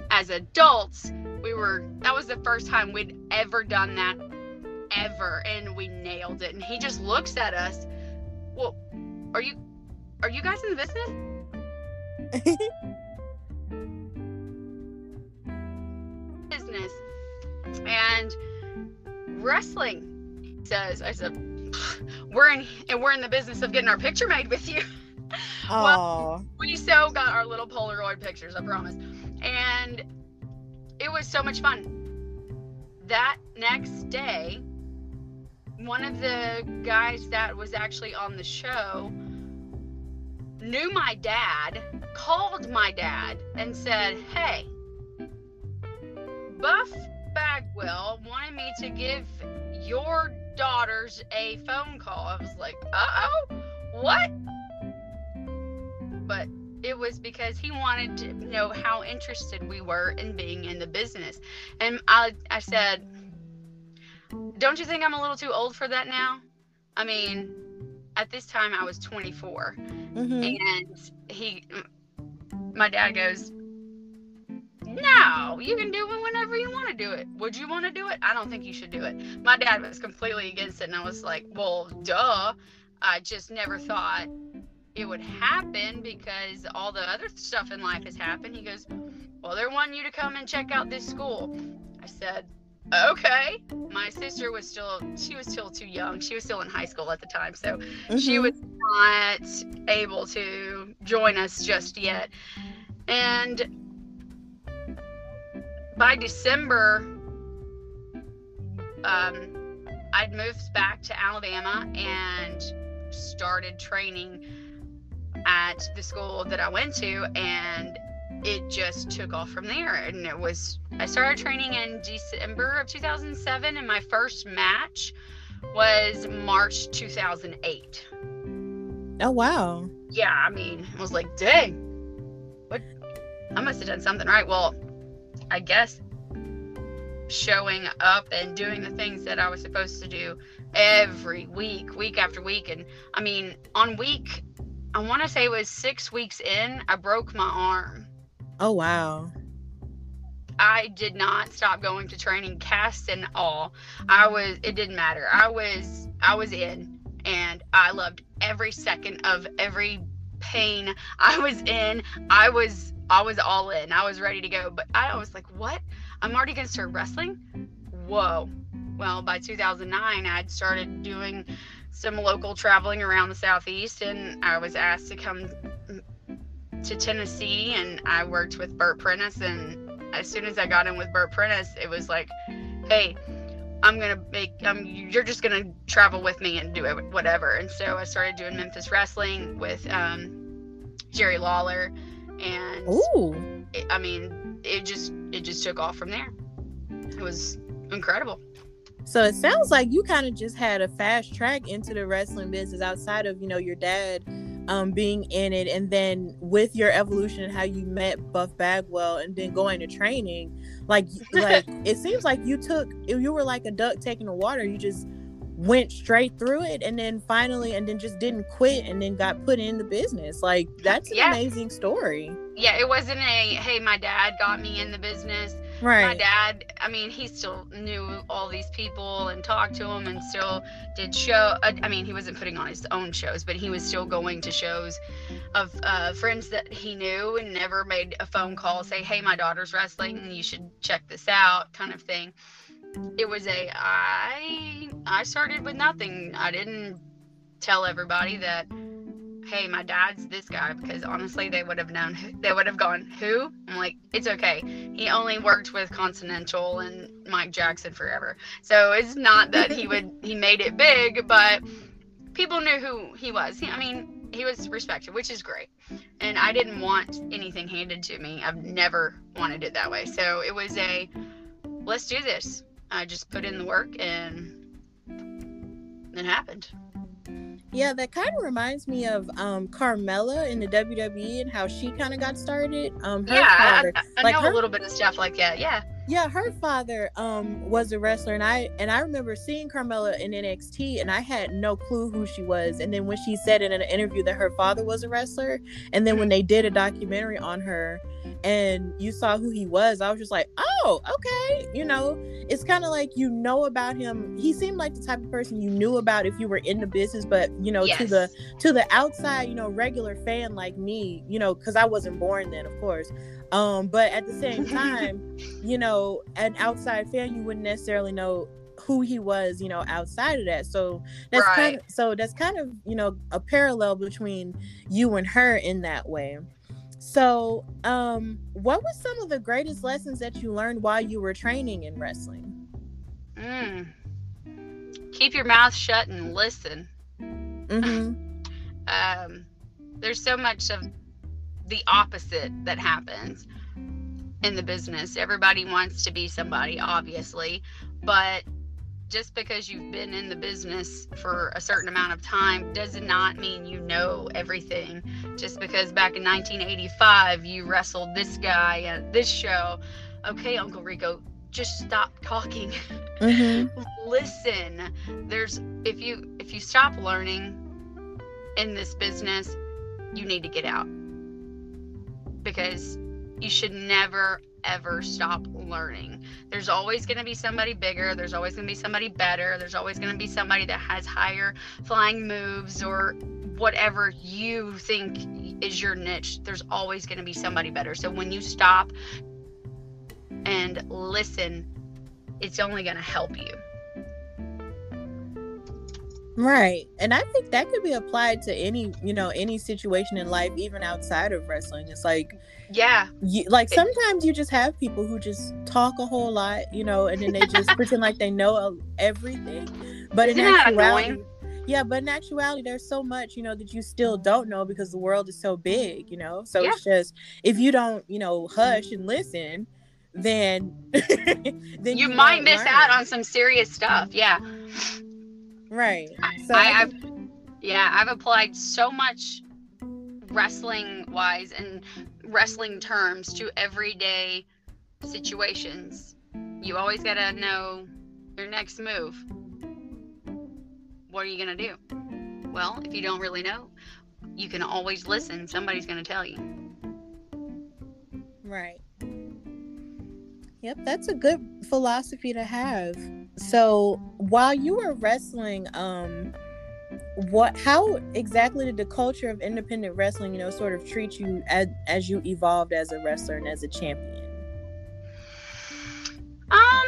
as adults, we were. That was the first time we'd ever done that, ever, and we nailed it. And he just looks at us. Well, are you, are you guys in the business and wrestling he says i said we're in and we're in the business of getting our picture made with you. Oh. we so got our little polaroid pictures i promise. And it was so much fun. That next day one of the guys that was actually on the show knew my dad called my dad and said hey buff bagwell wanted me to give your daughters a phone call i was like uh-oh what but it was because he wanted to know how interested we were in being in the business. And I, I said, Don't you think I'm a little too old for that now? I mean, at this time I was 24. Mhm. And he, my dad goes, No, you can do it whenever you want to do it. Would you want to do it? I don't think you should do it. My dad was completely against it. And I was like, Well, duh. I just never thought it would happen because all the other stuff in life has happened. He goes, Well, they're wanting you to come and check out this school. I said, Okay. My sister was still, she was still too young. She was still in high school at the time. So she Mhm. was not able to join us just yet. And by December, um, I'd moved back to Alabama and started training at the school that I went to, and it just took off from there. And it was, I started training in December of 2007, and my first match was March 2008. Oh wow. Yeah, I mean, I was like, dang, what? I must have done something right. Well, I guess showing up and doing the things that I was supposed to do every week, week after week. And I mean, on week, I want to say it was six weeks in, I broke my arm. Oh wow. I did not stop going to training, cast and all. I was it didn't matter. I was I was in and I loved every second of every pain I was in. I was I was all in. I was ready to go. But I was like, what? I'm already gonna start wrestling? Whoa. Well, by 2009, I'd started doing some local traveling around the southeast, and I was asked to come to Tennessee, and I worked with Bert Prentice. And as soon as I got in with Bert Prentice, it was like, hey, I'm gonna make um you're just gonna travel with me and do it whatever. And so I started doing Memphis wrestling with um Jerry Lawler and Ooh. it, I mean it just it just took off from there. It was incredible. So it sounds like you kind of just had a fast track into the wrestling business outside of, you know, your dad um, being in it. And then with your evolution and how you met Buff Bagwell and then going to training, like, like it seems like you took, you were like a duck taking the water. You just went straight through it and then finally, and then just didn't quit and then got put in the business. Like, that's an Yeah. amazing story. Yeah, it wasn't a hey, my dad got me in the business. My dad i mean he still knew all these people and talked to them and still did show uh, i mean he wasn't putting on his own shows but he was still going to shows of uh, friends that he knew and never made a phone call say hey my daughter's wrestling and you should check this out kind of thing. It was a i i started with nothing. I didn't tell everybody that hey my dad's this guy because honestly they would have known they would have gone who i'm like it's okay he only worked with Continental and Mike Jackson forever. So it's not that he would he made it big, but people knew who he was. He, I mean, he was respected, which is great. And I didn't want anything handed to me. I've never wanted it that way. So it was a let's do this. I just put in the work and it happened. Yeah, that kind of reminds me of um Carmella in the WWE and how she kind of got started. Um, her yeah, I, I, I like know her- a little bit of stuff like that. Yeah. Yeah, her father um was a wrestler, and I and I remember seeing Carmella in NXT, and I had no clue who she was. And then when she said in an interview that her father was a wrestler, and then when they did a documentary on her, and you saw who he was, I was just like, oh, okay, you know, it's kind of like you know about him. He seemed like the type of person you knew about if you were in the business, but you know, to the to the outside, you know, regular fan like me, you know, because I wasn't born then, of course. Um, but at the same time, you know, an outside fan, you wouldn't necessarily know who he was, you know, outside of that. So that's kind of so that's kind of, you know, a parallel between you and her in that way. So, um, what was some of the greatest lessons that you learned while you were training in wrestling? Mm. Keep your mouth shut and listen. Mm-hmm. um, there's so much of the opposite that happens in the business. Everybody wants to be somebody, obviously, but just because you've been in the business for a certain amount of time does not mean you know everything. Just because back in 1985 you wrestled this guy at this show, okay, Uncle Rico, just stop talking. Mm-hmm. listen there's if you if you stop learning in this business you need to get out because you should never ever stop learning. There's always going to be somebody bigger there's always going to be somebody better there's always going to be somebody that has higher flying moves or whatever you think is your niche there's always going to be somebody better. So when you stop and listen it's only going to help you Right. And I think that could be applied to any, you know, any situation in life, even outside of wrestling. It's like, yeah you, like sometimes you just have people who just talk a whole lot, you know, and then they just pretend like they know everything. But in Isn't that actuality? Yeah, but in actuality, there's so much, you know, that you still mm-hmm. don't know because the world is so big, you know. So Yeah. it's just if you don't, you know, hush and listen, then then you, might miss learn. out on some serious stuff. Yeah. Right. So I, I I've yeah, I've applied so much wrestling wise and wrestling terms to everyday situations. You always gotta know your next move. What are you gonna do? Well, if you don't really know, you can always listen. Somebody's gonna tell you. Right. Yep, that's a good philosophy to have. So, while you were wrestling, um what how exactly did the culture of independent wrestling, you know, sort of treat you as as you evolved as a wrestler and as a champion? Um,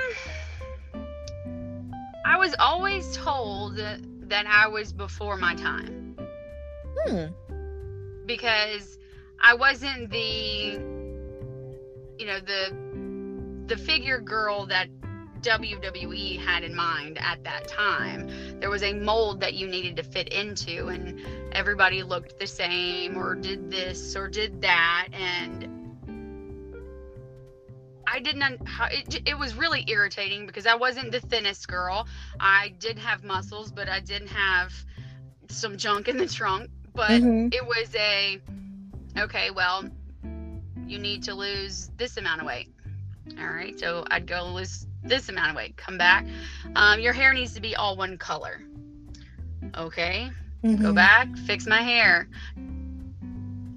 I was always told that I was before my time. Hmm. because I wasn't the you know the the figure girl that WWE had in mind at that time. There was a mold that you needed to fit into and everybody looked the same or did this or did that and I didn't it, it was really irritating because I wasn't the thinnest girl. I did have muscles, but I didn't have some junk in the trunk. But Mhm. it was a okay well you need to lose this amount of weight all right so i'd go lose this amount of weight. Come back. Um, your hair needs to be all one color. Okay? Go Mhm. back fix my hair.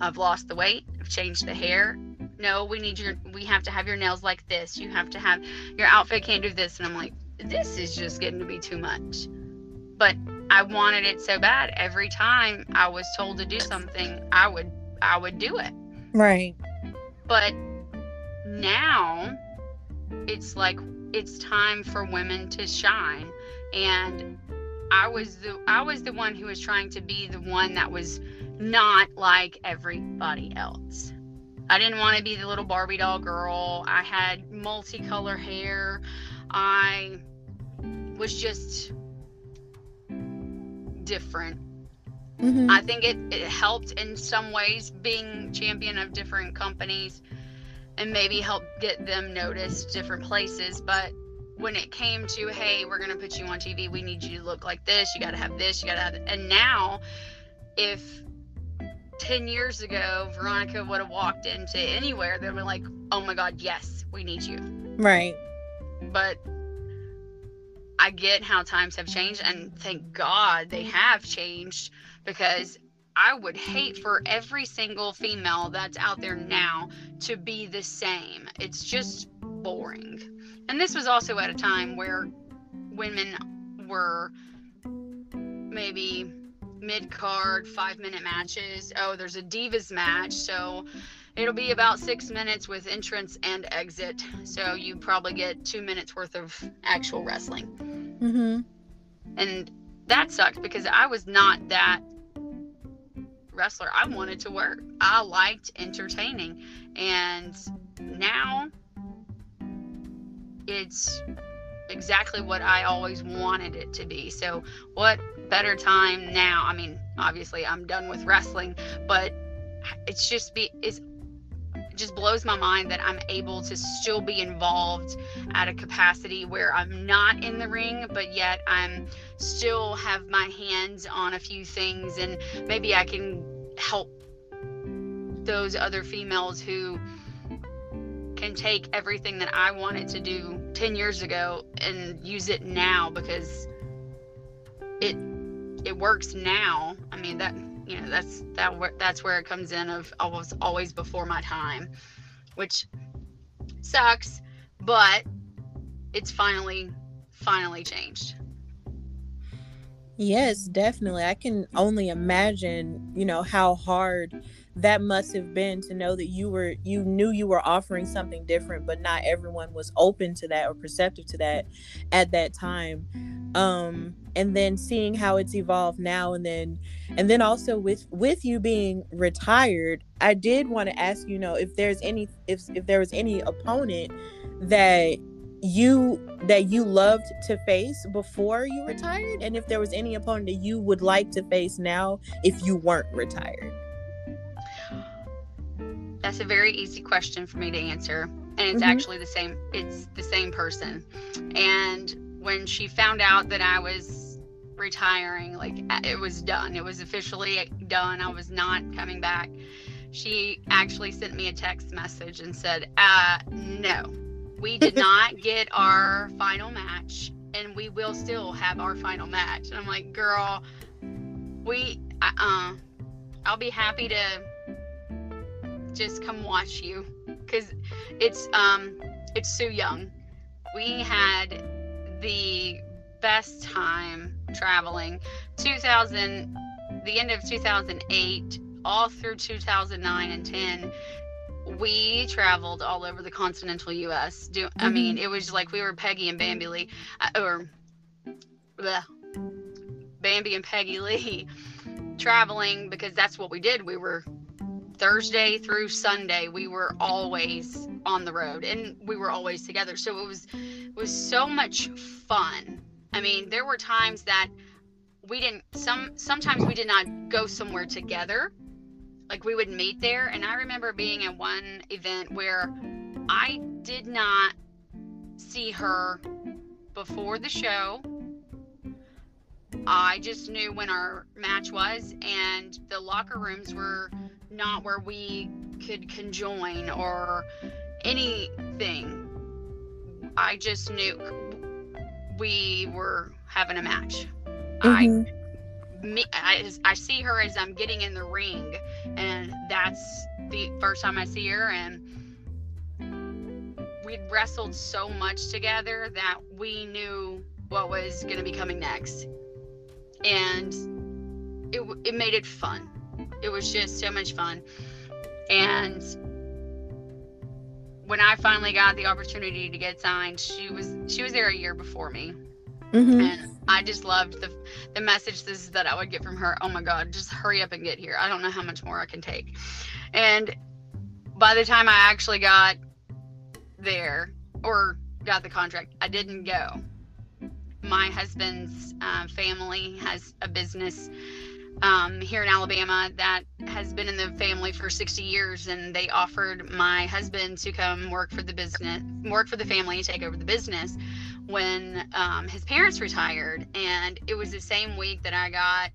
I've lost the weight i've changed the hair. No we need your we have to have your nails like this. You have to have your outfit can't do this. And i'm like this is just getting to be too much. But i wanted it so bad. Every time i was told to do something i would i would do it. Right. but now it's like it's time for women to shine. And i was the i was the one who was trying to be the one that was not like everybody else. I didn't want to be the little barbie doll girl. I had multicolor hair. I was just different. Mhm. I think it, it helped in some ways being champion of different companies and maybe help get them noticed different places. But when it came to, hey, we're going to put you on TV, we need you to look like this, you got to have this, you got to have, and now if 10 years ago Veronica would have walked into anywhere, they'd be like, oh my God, yes, we need you Right. but I get how times have changed, and thank God they have changed because I would hate for every single female that's out there now to be the same. It's just boring. And this was also at a time where women were maybe mid card, five minute matches. Oh, there's a Divas match, so it'll be about six minutes with entrance and exit. So you probably get two minutes worth of actual wrestling. Mm-hmm. And that sucked because I was not that wrestler. I wanted to work. I liked entertaining. And now it's exactly what I always wanted it to be. So, what better time now? I mean, obviously I'm done with wrestling, but it's just be it's it just blows my mind that I'm able to still be involved at a capacity where I'm not in the ring, but yet I'm still have my hands on a few things and maybe I can help those other females who can take everything that I wanted to do 10 years ago and use it now because it it works now. I mean that you know that's that that's where it comes in of almost always before my time, which sucks, but it's finally finally changed. Yes, definitely. I can only imagine, you know, how hard that must have been to know that you were you knew you were offering something different, but not everyone was open to that or perceptive to that at that time. Um and then seeing how it's evolved now and then and then also with with you being retired, I did want to ask you know if there's any if if there was any opponent that you that you loved to face before you retired? And if there was any opponent that you would like to face now if you weren't retired? That's a very easy question for me to answer. And it's Mhm. actually the same it's the same person. And when she found out that i was retiring like uh, it was done. It was officially done. I was not coming back. She actually sent me a text message and said uh no we did not get our final match and we will still have our final match and i'm like girl we uh i'll be happy to just come watch you because it's um it's Su Yung. We had the best time traveling. 2000, the end of 2008, all through 2009 and 10. We traveled all over the continental U.S. Do I mean it was like we were Peggy and Bambi Lee, uh, or bleh, Bambi and Peggy Lee traveling because that's what we did. We were Thursday through Sunday, we were always on the road and we were always together. So it was it was so much fun. I mean, there were times that we didn't some sometimes we did not go somewhere together. Like we would meet there and I remember being at one event where I did not see her before the show. I just knew when our match was and the locker rooms were not where we could conjoin or anything. I just knew we were having a match. Mhm. I, me, I I see her as I'm getting in the ring, and that's the first time I see her. And we'd wrestled so much together that we knew what was going to be coming next, and it it made it fun it was just so much fun and when i finally got the opportunity to get signed she was she was there a year before me Mhm. and i just loved the the messages that i would get from her. Oh my god just hurry up and get here. I don't know how much more i can take. And by the time i actually got there or got the contract i didn't go. My husband's uh, family has a business um, here in Alabama that has been in the family for 60 years, and they offered my husband to come work for the business, work for the family, take over the business when um, his parents retired. And it was the same week that I got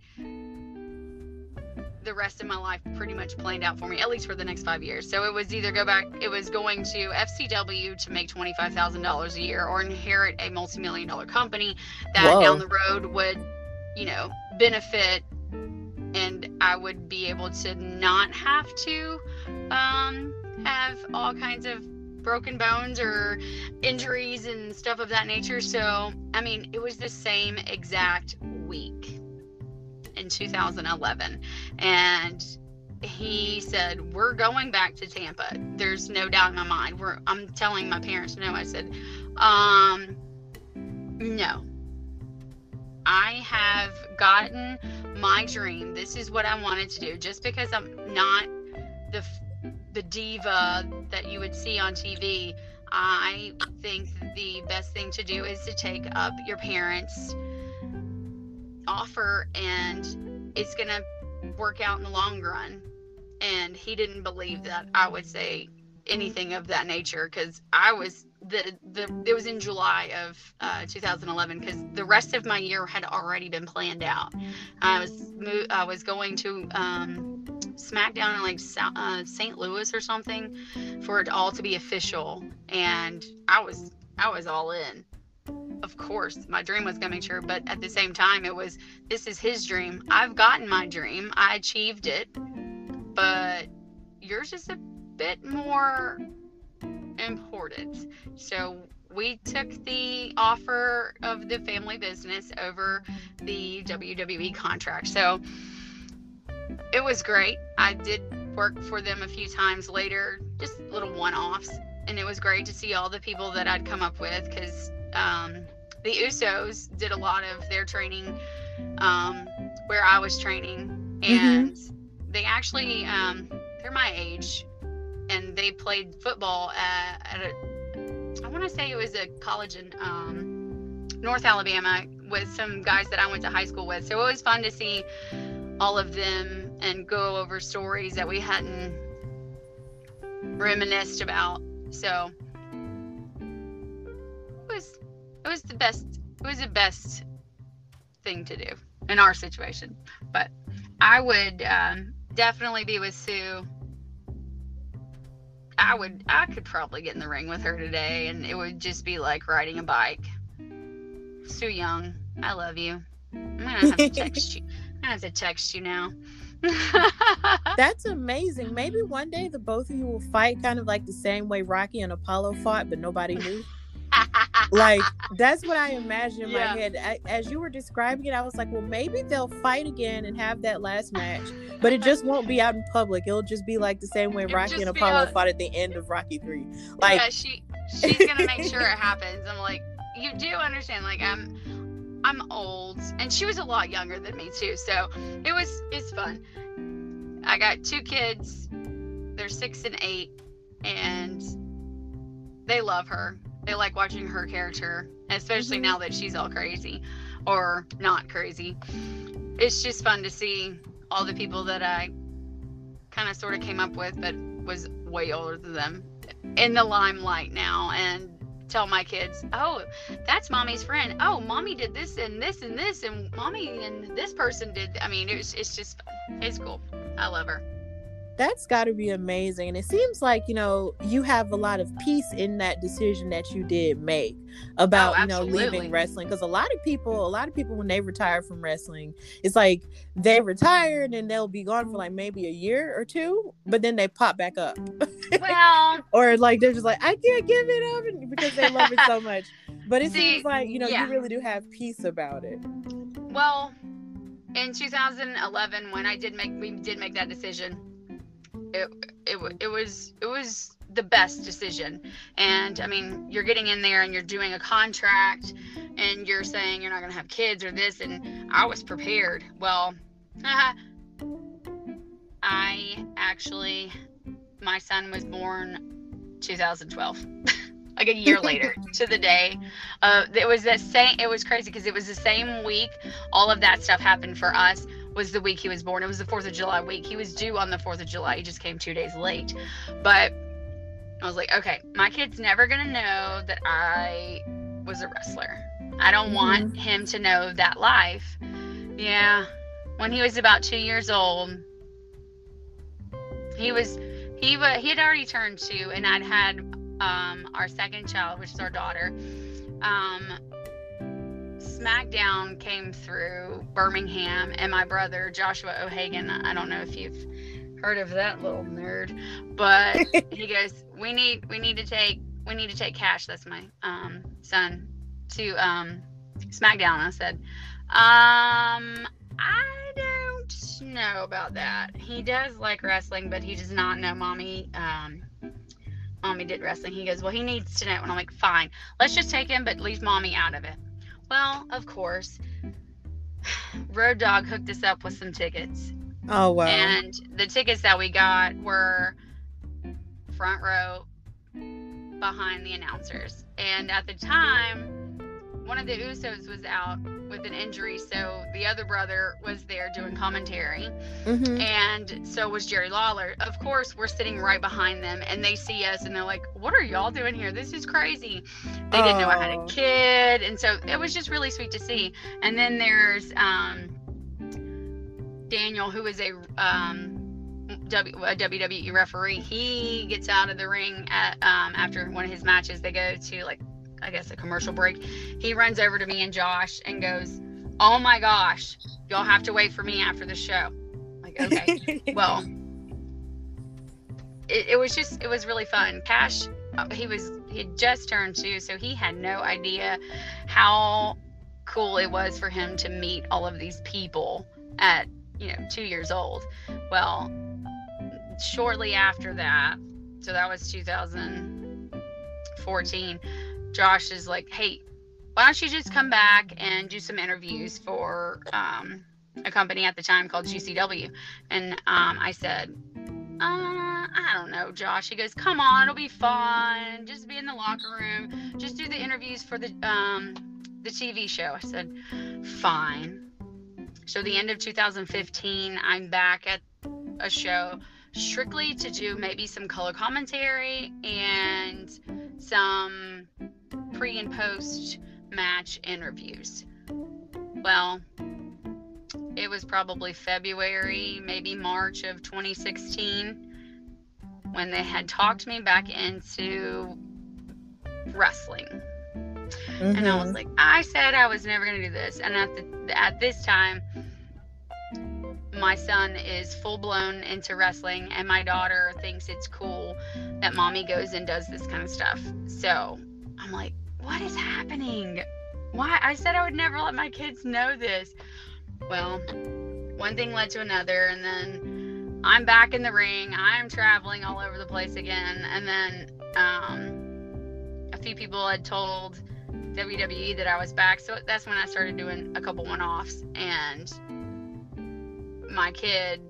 the rest of my life pretty much planned out for me, at least for the next five years. So it was either go back, it was going to FCW to make $25,000 a year or inherit a multi million dollar company that Whoa. down the road would, you know, benefit and I would be able to not have to um, have all kinds of broken bones or injuries and stuff of that nature. So, I mean, it was the same exact week in 2011. And he said, We're going back to Tampa. There's no doubt in my mind. We're, I'm telling my parents no. I said, um, No. I have gotten my dream. This is what I wanted to do. Just because I'm not the the diva that you would see on TV, I think the best thing to do is to take up your parents' offer and it's going to work out in the long run. And he didn't believe that I would say anything of that nature because I was the the it was in July of uh, 2011 because the rest of my year had already been planned out. I was I was going to um, SmackDown in like uh, St. Louis or something for it all to be official, and I was I was all in. Of course, my dream was coming true, but at the same time, it was this is his dream. I've gotten my dream. I achieved it, but yours is a bit more important. So we took the offer of the family business over the WWE contract. So it was great. I did work for them a few times later, just little one offs. And it was great to see all the people that I'd come up with because um, the Usos did a lot of their training um, where I was training. And they actually, um, they're my age and they played football at, at a I want to say it was a college in um, North Alabama with some guys that I went to high school with. So it was fun to see all of them and go over stories that we hadn't reminisced about. So it was it was the best it was the best thing to do in our situation. But I would um, definitely be with Su. I would I could probably get in the ring with her today and it would just be like riding a bike. Su Yung, I love you. I'm gonna have to text you. Gonna have to text you now. That's amazing. Maybe one day the both of you will fight kind of like the same way Rocky and Apollo fought, but nobody knew. like that's what I imagine in Yeah. my head. I, as you were describing it, I was like, well, maybe they'll fight again and have that last match, but it just won't be out in public. It'll just be like the same way It'll Rocky and Apollo fought at the end of Rocky Three. Like, yeah, she she's gonna make sure it happens. I'm like, you do understand, like I'm I'm old and she was a lot younger than me too, so it was it's fun. I got two kids, they're six and eight, and they love her. They like watching her character, especially Mhm. now that she's all crazy or not crazy. It's just fun to see all the people that I kind of sort of came up with, but was way older than them in the limelight now and tell my kids, oh, that's mommy's friend. Oh, mommy did this and this and this, and mommy and this person did. I mean, it's it's just it's cool. I love her. That's got to be amazing. And it seems like, you know, you have a lot of peace in that decision that you did make about, Oh, you know, leaving wrestling. Because a lot of people, a lot of people, when they retire from wrestling, it's like they retired and they'll be gone for like maybe a year or two, but then they pop back up. Well, or like they're just like, I can't give it up because they love it so much. But it See, seems like, you know, yeah. you really do have peace about it. well, in 2011 when I did make we did make that decision, it it it was it was the best decision. And I mean, you're getting in there and you're doing a contract and you're saying you're not going to have kids or this and I was prepared. Well, I actually my son was born 2012. like a year later to the day. Uh, it was that same. It was crazy because it was the same week. All of that stuff happened for us. Was the week he was born. It was the Fourth of July week. He was due on the Fourth of July. He just came two days late. But I was like, okay, my kid's never gonna know that I was a wrestler. I don't want him to know that life. Yeah. When he was about two years old, he was he wa he had already turned two, and I'd had um, our second child, which is our daughter. Um, SmackDown came through Birmingham, and my brother Joshua O'Hagan. I don't know if you've heard of that little nerd, but he goes, "We need we need to take we need to take Cash. That's my um, son to um, SmackDown." I said, um, "I don't know about that. He does like wrestling, but he does not know mommy." Um, mommy did wrestling. He goes, Well, he needs to know. And I'm like, Fine, let's just take him, but leave mommy out of it. Well, of course, Road Dog hooked us up with some tickets. Oh wow. And the tickets that we got were front row behind the announcers. And at the time, one of the Usos was out with an injury, so the other brother was there doing commentary Mhm. and so was Jerry Lawler. Of course, we're sitting right behind them, and they see us, and they're like, "What are y'all doing here? This is crazy." They didn't know I had Oh. a kid, and so it was just really sweet to see. And then there's um, Daniel, who is a um, w, a WWE referee. He gets out of the ring at um, after one of his matches. They go to like, I guess, a commercial break. He runs over to me and Josh and goes, "Oh my gosh, y'all have to wait for me after the show." Like, okay well it, it was just it was really fun cash uh, he was he had just turned two so he had no idea how cool it was for him to meet all of these people at you know two years old well shortly after that so that was 2014 josh is like hey why don't you just come back and do some interviews for um, a company at the time called GCW. And um, I said, uh, I don't know, Josh. He goes, come on, it'll be fun. Just be in the locker room. Just do the interviews for the um the TV show. I said, fine. So the end of 2015, I'm back at a show strictly to do maybe some color commentary and some pre and post match interviews. Well, it was probably February, maybe March of 2016 when they had talked me back into wrestling. Mm-hmm. And I was mm-hmm. like, I said I was never going to do this. And at the, at this time, my son is full blown into wrestling, and my daughter thinks it's cool that mommy goes and does this kind of stuff. So I'm like, what is happening? Why? I said I would never let my kids know this. Well, one thing led to another, and then I'm back in the ring. I'm traveling all over the place again, and then um, a few people had told WWE that I was back, so that's when I started doing a couple one-offs. And my kid,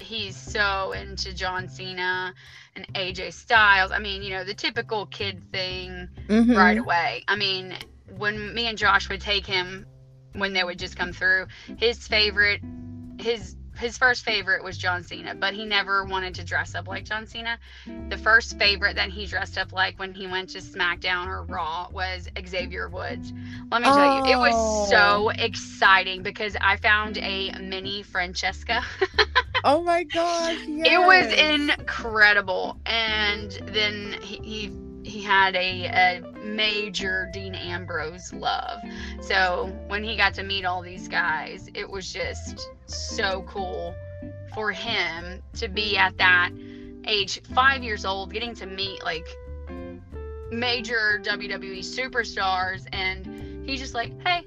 he's so into John Cena and AJ Styles. I mean, you know, the typical kid thing mm-hmm. right away. I mean, when me and Josh would take him when they would just come through. His favorite, his his first favorite was John Cena, but he never wanted to dress up like John Cena. The first favorite that he dressed up like when he went to SmackDown or Raw was Xavier Woods. Let me tell oh. you, it was so oh. exciting because I found a mini Francesca. oh my gosh. Yes. It was incredible. And then he, he he had a, a major Dean Ambrose love. So when he got to meet all these guys, it was just so cool for him to be at that age, five years old, getting to meet like major WWE superstars. And he's just like, hey,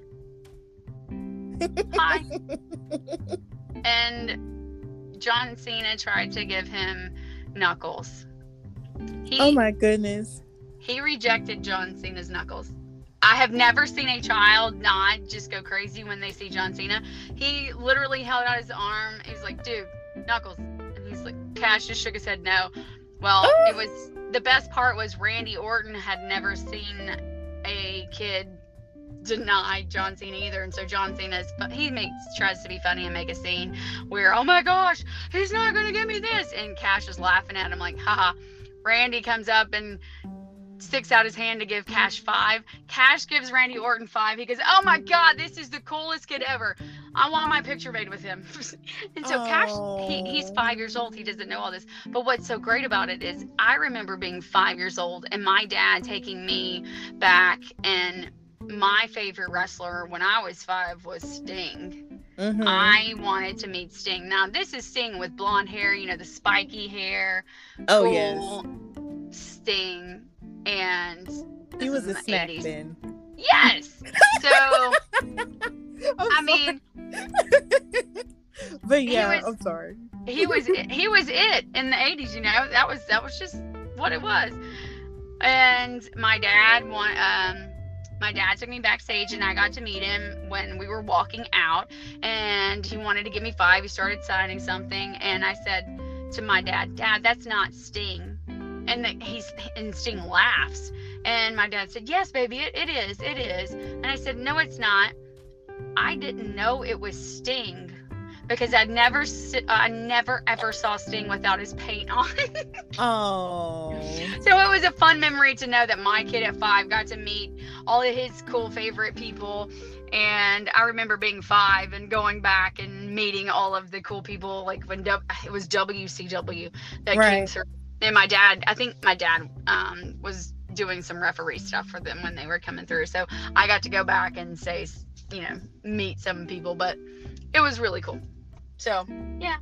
hi. and John Cena tried to give him knuckles. He, oh my goodness. He rejected John Cena's knuckles. I have never seen a child not just go crazy when they see John Cena. He literally held out his arm. He's like, dude, knuckles. And he's like, Cash just shook his head no. Well, it ah. was the best part was Randy Orton had never seen a kid deny John Cena either. And so John Cena's but he makes tries to be funny and make a scene where, oh my gosh, he's not gonna give me this and Cash is laughing at him like, haha. Randy comes up and sticks out his hand to give Cash five. Cash gives Randy Orton five. He goes, Oh my God, this is the coolest kid ever. I want my picture made with him. and so oh. Cash, he, he's five years old. He doesn't know all this. But what's so great about it is I remember being five years old and my dad taking me back and my favorite wrestler when I was five was Sting. Mm-hmm. I wanted to meet Sting. Now this is Sting with blonde hair, you know, the spiky hair. Oh cool yes. Sting and he was a snack 80s. then. Yes. So I mean, but yeah, was, I'm sorry. he was he was it in the 80s. You know, that was that was just what it was. And my dad want um my dad took me backstage and I got to meet him when we were walking out and he wanted to give me five. He started signing something and I said to my dad, Dad, that's not Sting and the, he's and Sting laughs. And my dad said, "Yes, baby, it, it is, it is." And I said, "No, it's not. I didn't know it was Sting." Because I never, I never ever saw Sting without his paint on. oh. So it was a fun memory to know that my kid at five got to meet all of his cool favorite people and I remember being five and going back and meeting all of the cool people, like when w- it was WCW that right. came through and my dad i think my dad um, was doing some referee stuff for them when they were coming through. So i got to go back and say you know meet some people but it was really cool. So yeah.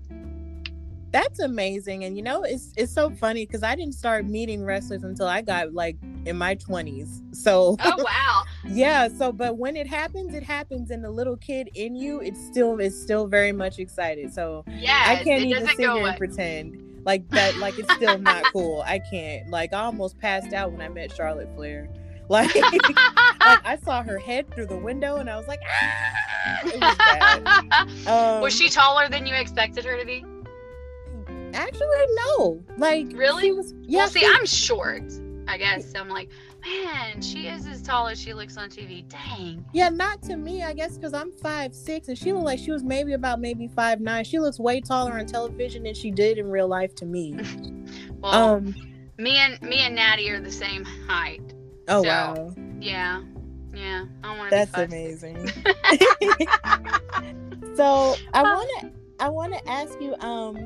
That's amazing. And you know it's it's so funny because i didn't start meeting wrestlers until i got like in my 20s so oh wow. Yeah so but when it happens it happens. And the little kid in you it's still is still very much excited. So yeah i can't even sit here away. and pretend like that like it's still not cool i can't like i almost passed out when i met charlotte flair like, like i saw her head through the window and i was like ah! was, um, was she taller than you expected her to be Actually, no. Like Really? was yeah. well, see, she- I'm short. I guess so I'm like, man, she is as tall as she looks on TV. Dang. Yeah, not to me, I guess, because I'm five six, and she looked like she was maybe about maybe five nine. She looks way taller on television than she did in real life to me. Well, Um. me and me and Nattie are the same height. Oh So, wow, Yeah, yeah. I want to. that's amazing. so I want to I want to ask you, um,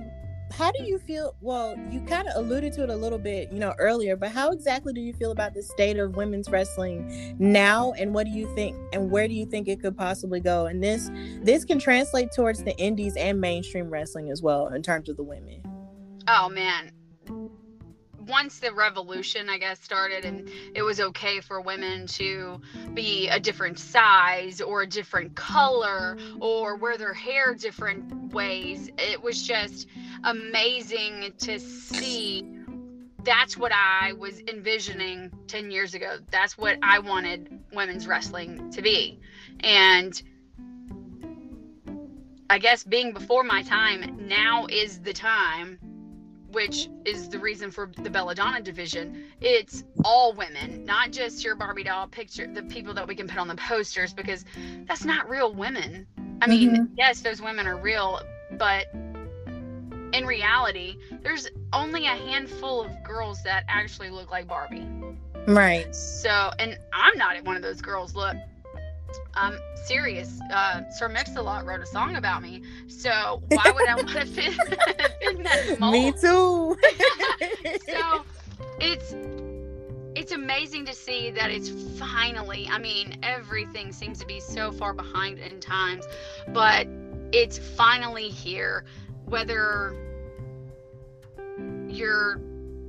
how do you feel? Well, you kind of alluded to it a little bit, you know, earlier, but how exactly do you feel about the state of women's wrestling now, and what do you think, and where do you think it could possibly go? And this this can translate towards the indies and mainstream wrestling as well in terms of the women. Oh man. Once the revolution, I guess, started and it was okay for women to be a different size or a different color or wear their hair different ways, it was just amazing to see. That's what I was envisioning 10 years ago. That's what I wanted women's wrestling to be. And I guess being before my time, now is the time which is the reason for the Belladonna division. It's all women, not just your Barbie doll picture, the people that we can put on the posters, because that's not real women. I mean, mm-hmm. yes, those women are real, but in reality, there's only a handful of girls that actually look like Barbie. Right. So, and I'm not one of those girls. Look, I'm serious. Uh, Sir Mix-a-Lot wrote a song about me. So why would I want to fit, fit in that mold? Me too. so it's it's amazing to see that it's finally i mean everything seems to be so far behind in times but it's finally here whether you're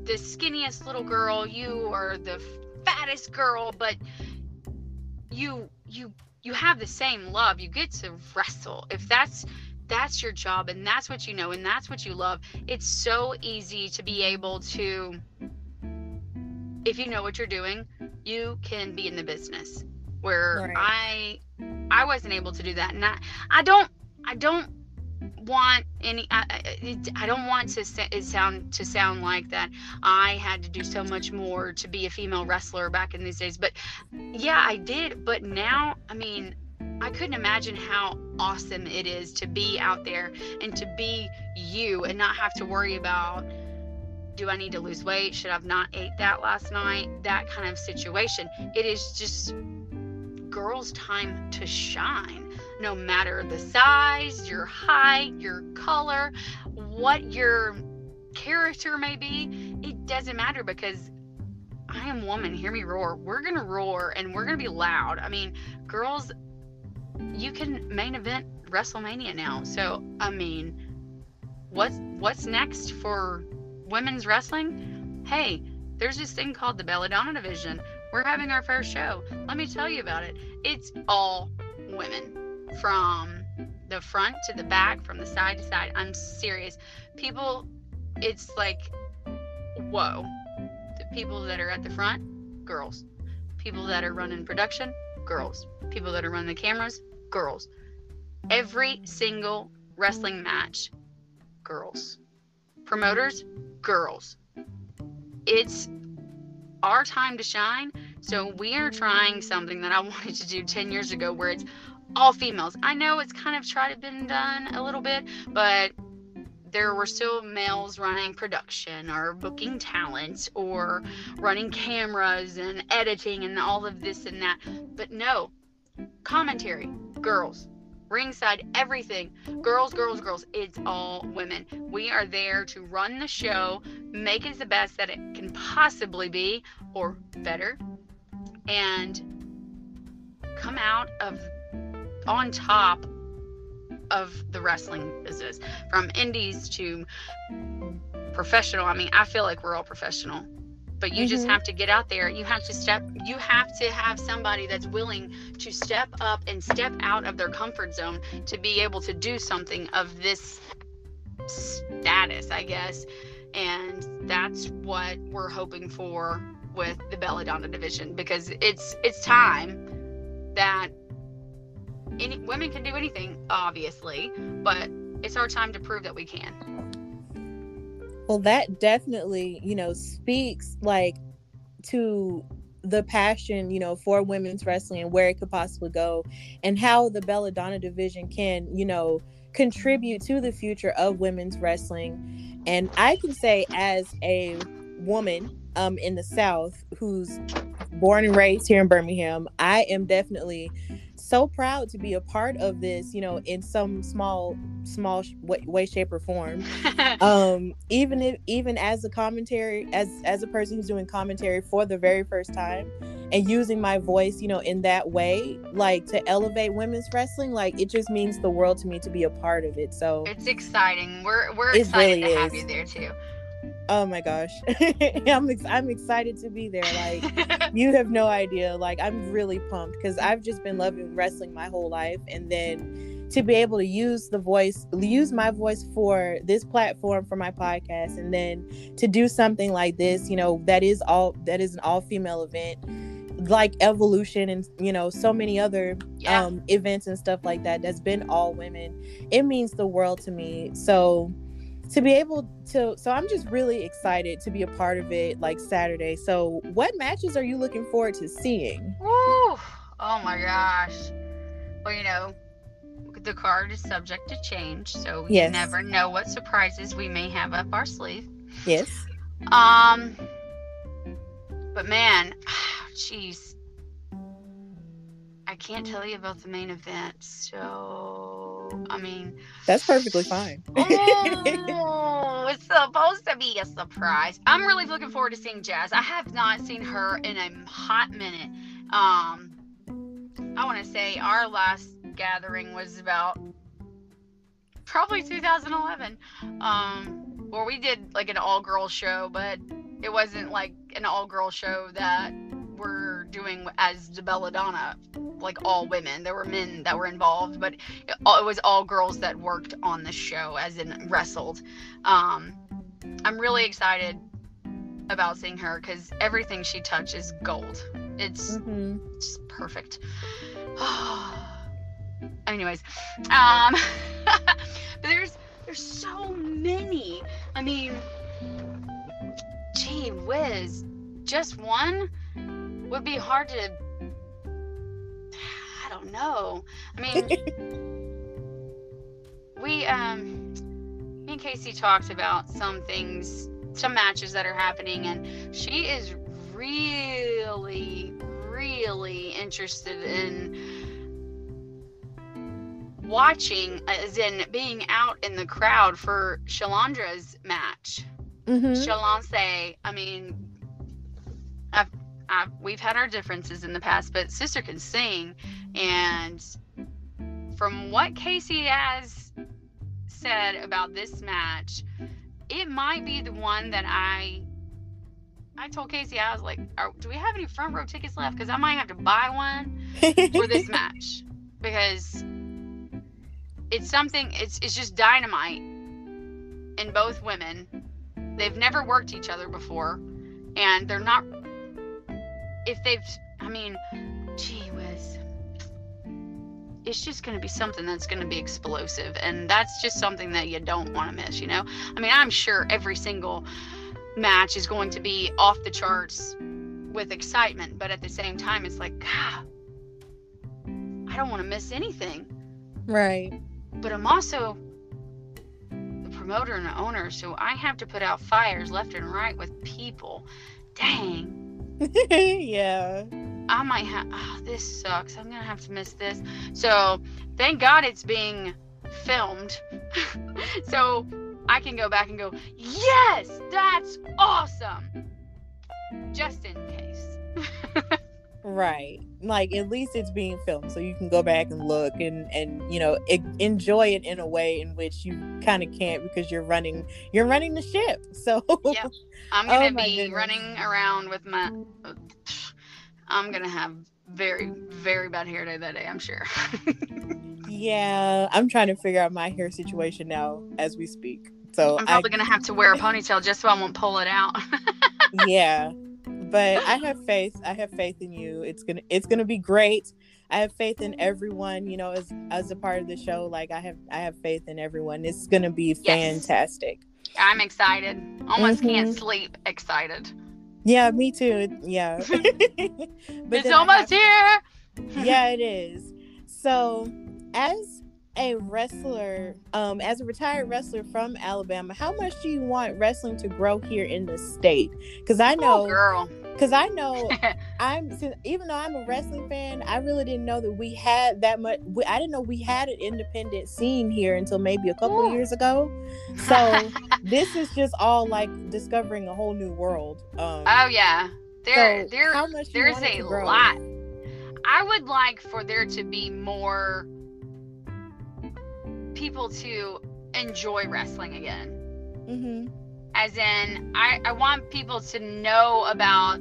the skinniest little girl you are the fattest girl but you you you have the same love. You get to wrestle. If that's that's your job and that's what you know and that's what you love it's so easy to be able to if you know what you're doing you can be in the business. Where Right. i i wasn't able to do that. And i i don't i don't want any i, I- don't want to it sound to sound like that i had to do so much more to be a female wrestler back in these days but yeah i did but now i mean I couldn't imagine how awesome it is to be out there and to be you and not have to worry about do I need to lose weight? Should I have not ate that last night? That kind of situation. It is just girls' time to shine. No matter the size, your height, your color, what your character may be, it doesn't matter because I am woman. Hear me roar. We're gonna roar and we're gonna be loud. I mean, girls you can main event WrestleMania now. So I mean, what's what's next for women's wrestling? Hey, there's this thing called the Belladonna division. We're having our first show. Let me tell you about it. It's all women from the front to the back, from the side to side. I'm serious. People, it's like, whoa. The people that are at the front, girls. People that are running production, girls. People that are running the cameras, girls. Every single wrestling match, girls. Promoters, girls. It's our time to shine. So we are trying something that I wanted to do 10 years ago where it's all females. I know it's kind of tried to been done a little bit, but there were still males running production or booking talent or running cameras and editing and all of this and that. But no, commentary, girls, ringside, everything, girls, girls, girls. It's all women. We are there to run the show, make it the best that it can possibly be, or better, and come out of on top of the wrestling business from indies to professional. I mean, I feel like we're all professional but you just Mhm. have to get out there you have to step you have to have somebody that's willing to step up and step out of their comfort zone to be able to do something of this status i guess and that's what we're hoping for with the belladonna division because it's it's time that any women can do anything obviously but it's our time to prove that we can Well, that definitely, you know, speaks like to the passion, you know, for women's wrestling and where it could possibly go and how the Belladonna division can, you know, contribute to the future of women's wrestling. And I can say as a woman um in the South who's born and raised here in Birmingham, I am definitely so proud to be a part of this, you know, in some small, small way, way shape, or form. um, even if, even as a commentary, as as a person who's doing commentary for the very first time, and using my voice, you know, in that way, like to elevate women's wrestling, like it just means the world to me to be a part of it. So it's exciting. We're we're excited really to have you there too. Oh my gosh. I'm ex- I'm excited to be there. Like you have no idea. Like I'm really pumped cuz I've just been loving wrestling my whole life and then to be able to use the voice use my voice for this platform for my podcast and then to do something like this, you know, that is all that is an all female event like evolution and you know so many other yeah. um events and stuff like that that's been all women it means the world to me so to be able to so i'm just really excited to be a part of it like saturday. So what matches are you looking forward to seeing? Woo! oh my gosh. Well you know the card is subject to change so yes. never know what surprises we may have up our sleeve. Yes. Um but man jeez. I can't tell you about the main event so I mean, that's perfectly fine. oh, it's supposed to be a surprise. I'm really looking forward to seeing Jazz. I have not seen her in a hot minute. Um, I want to say our last gathering was about probably 2011, um, where we did like an all girl show, but it wasn't like an all girl show that we're doing as the Belladonna, like all women. There were men that were involved, but it, it was all girls that worked on the show, as in wrestled. Um, I'm really excited about seeing her because everything she touches gold. It's mm-hmm. just perfect. Anyways, um, but there's there's so many. I mean, gee whiz, just one would be hard to I don't know. I mean we um me and Casey talked about some things some matches that are happening and she is really really interested in watching as in being out in the crowd for Shalandra's match. Mm-hmm. Shalance, I mean, I've We've had our differences in the past, but sister can sing. And from what Casey has said about this match, it might be the one that I. I told Casey I was like, "Do we have any front row tickets left? Because I might have to buy one for this match because it's something. It's it's just dynamite in both women. They've never worked each other before, and they're not if they've, I mean, gee whiz, it's just going to be something that's going to be explosive. And that's just something that you don't want to miss, you know? I mean, I'm sure every single match is going to be off the charts with excitement, but at the same time, it's like, God, I don't want to miss anything. Right. But I'm also the promoter and the owner, so I have to put out fires left and right with people. Dang yeah. I might have. Oh, ah, this sucks. I'm gonna have to miss this. So thank God it's being filmed, so I can go back and go. Yes, that's awesome. Just in case. right. Like at least it's being filmed, so you can go back and look and and you know it, enjoy it in a way in which you kind of can't because you're running you're running the ship. So. Yep. I'm gonna oh be goodness. running around with my. Oh, I'm gonna have very very bad hair day that day. I'm sure. yeah, I'm trying to figure out my hair situation now as we speak. So I'm probably I, gonna have to wear a ponytail just so I won't pull it out. yeah, but I have faith. I have faith in you. It's gonna it's gonna be great. I have faith in everyone. You know, as as a part of the show, like I have I have faith in everyone. It's gonna be fantastic. Yes. I'm excited. Almost can't Mhm. sleep. Excited. Yeah, me too. Yeah. but it's almost have- here. yeah, it is. So, as a wrestler, um, as a retired wrestler from Alabama, how much do you want wrestling to grow here in the state? Because I Oh, know, girl. because I know, I'm even though I'm a wrestling fan, I really didn't know that we had that much. We, I didn't know we had an independent scene here until maybe a couple years ago. So this is just all like discovering a whole new world. Um, oh yeah. There, so there, how much there's a lot. I would like for there to be more people to enjoy wrestling again. Mm-hmm. As in, I, I want people to know about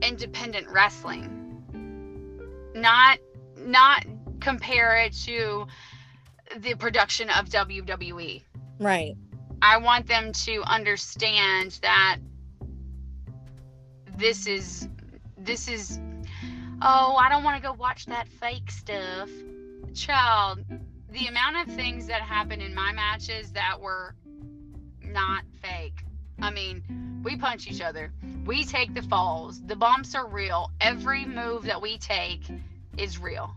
independent wrestling. Not not compare it to the production of WWE. Right. I want them to understand that this is this is oh, I don't want to go watch that fake stuff. Child, the amount of things that happen in my matches that were not fake. I mean, we punch each other. We take the falls. The bumps are real. Every move that we take is real.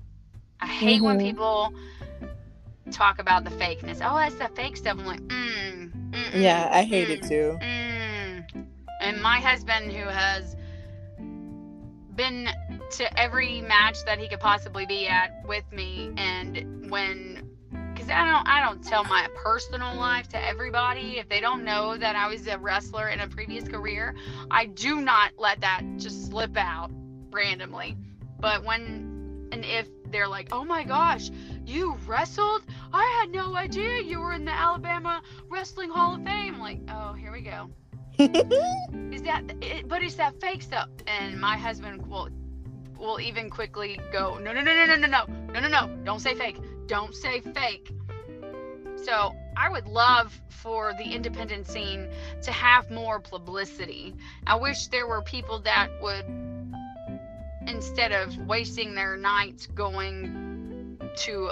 I hate when Mhm. people talk about the fakeness. Oh, that's the fake stuff. I'm like, mm, Yeah, I hate it mm, too. Mm. And my husband, who has been to every match that he could possibly be at with me, and when, because I don't, I don't tell my personal life to everybody. If they don't know that I was a wrestler in a previous career, I do not let that just slip out randomly. But when and if they're like, "Oh my gosh, you wrestled? I had no idea you were in the Alabama Wrestling Hall of Fame." Like, oh, here we go. Is that? It, but it's that fake stuff. And my husband will will even quickly go, "No, no, no, no, no, no, no, no, no, no! Don't say fake. Don't say fake." So I would love for the independent scene to have more publicity. I wish there were people that would, instead of wasting their nights going to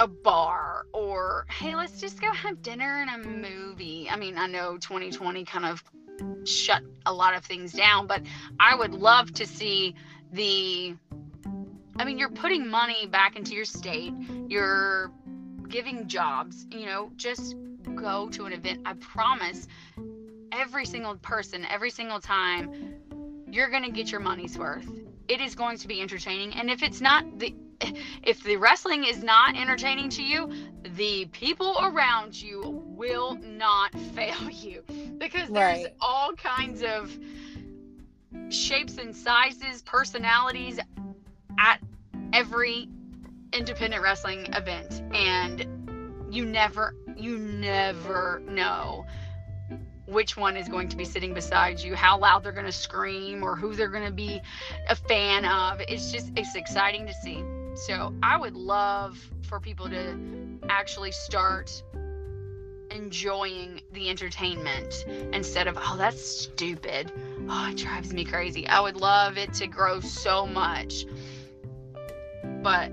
a bar or hey let's just go have dinner and a movie i mean i know 2020 kind of shut a lot of things down but i would love to see the i mean you're putting money back into your state you're giving jobs you know just go to an event. I promise every single person every single time you're going to get your money's worth. It is going to be entertaining and if it's not the if the wrestling is not entertaining to you the people around you will not fail you because there's Right. all kinds of shapes and sizes personalities at every independent wrestling event and you never you never know which one is going to be sitting beside you how loud they're going to scream or who they're going to be a fan of it's just it's exciting to see so i would love for people to actually start enjoying the entertainment instead of oh that's stupid. Oh it drives me crazy. I would love it to grow so much. But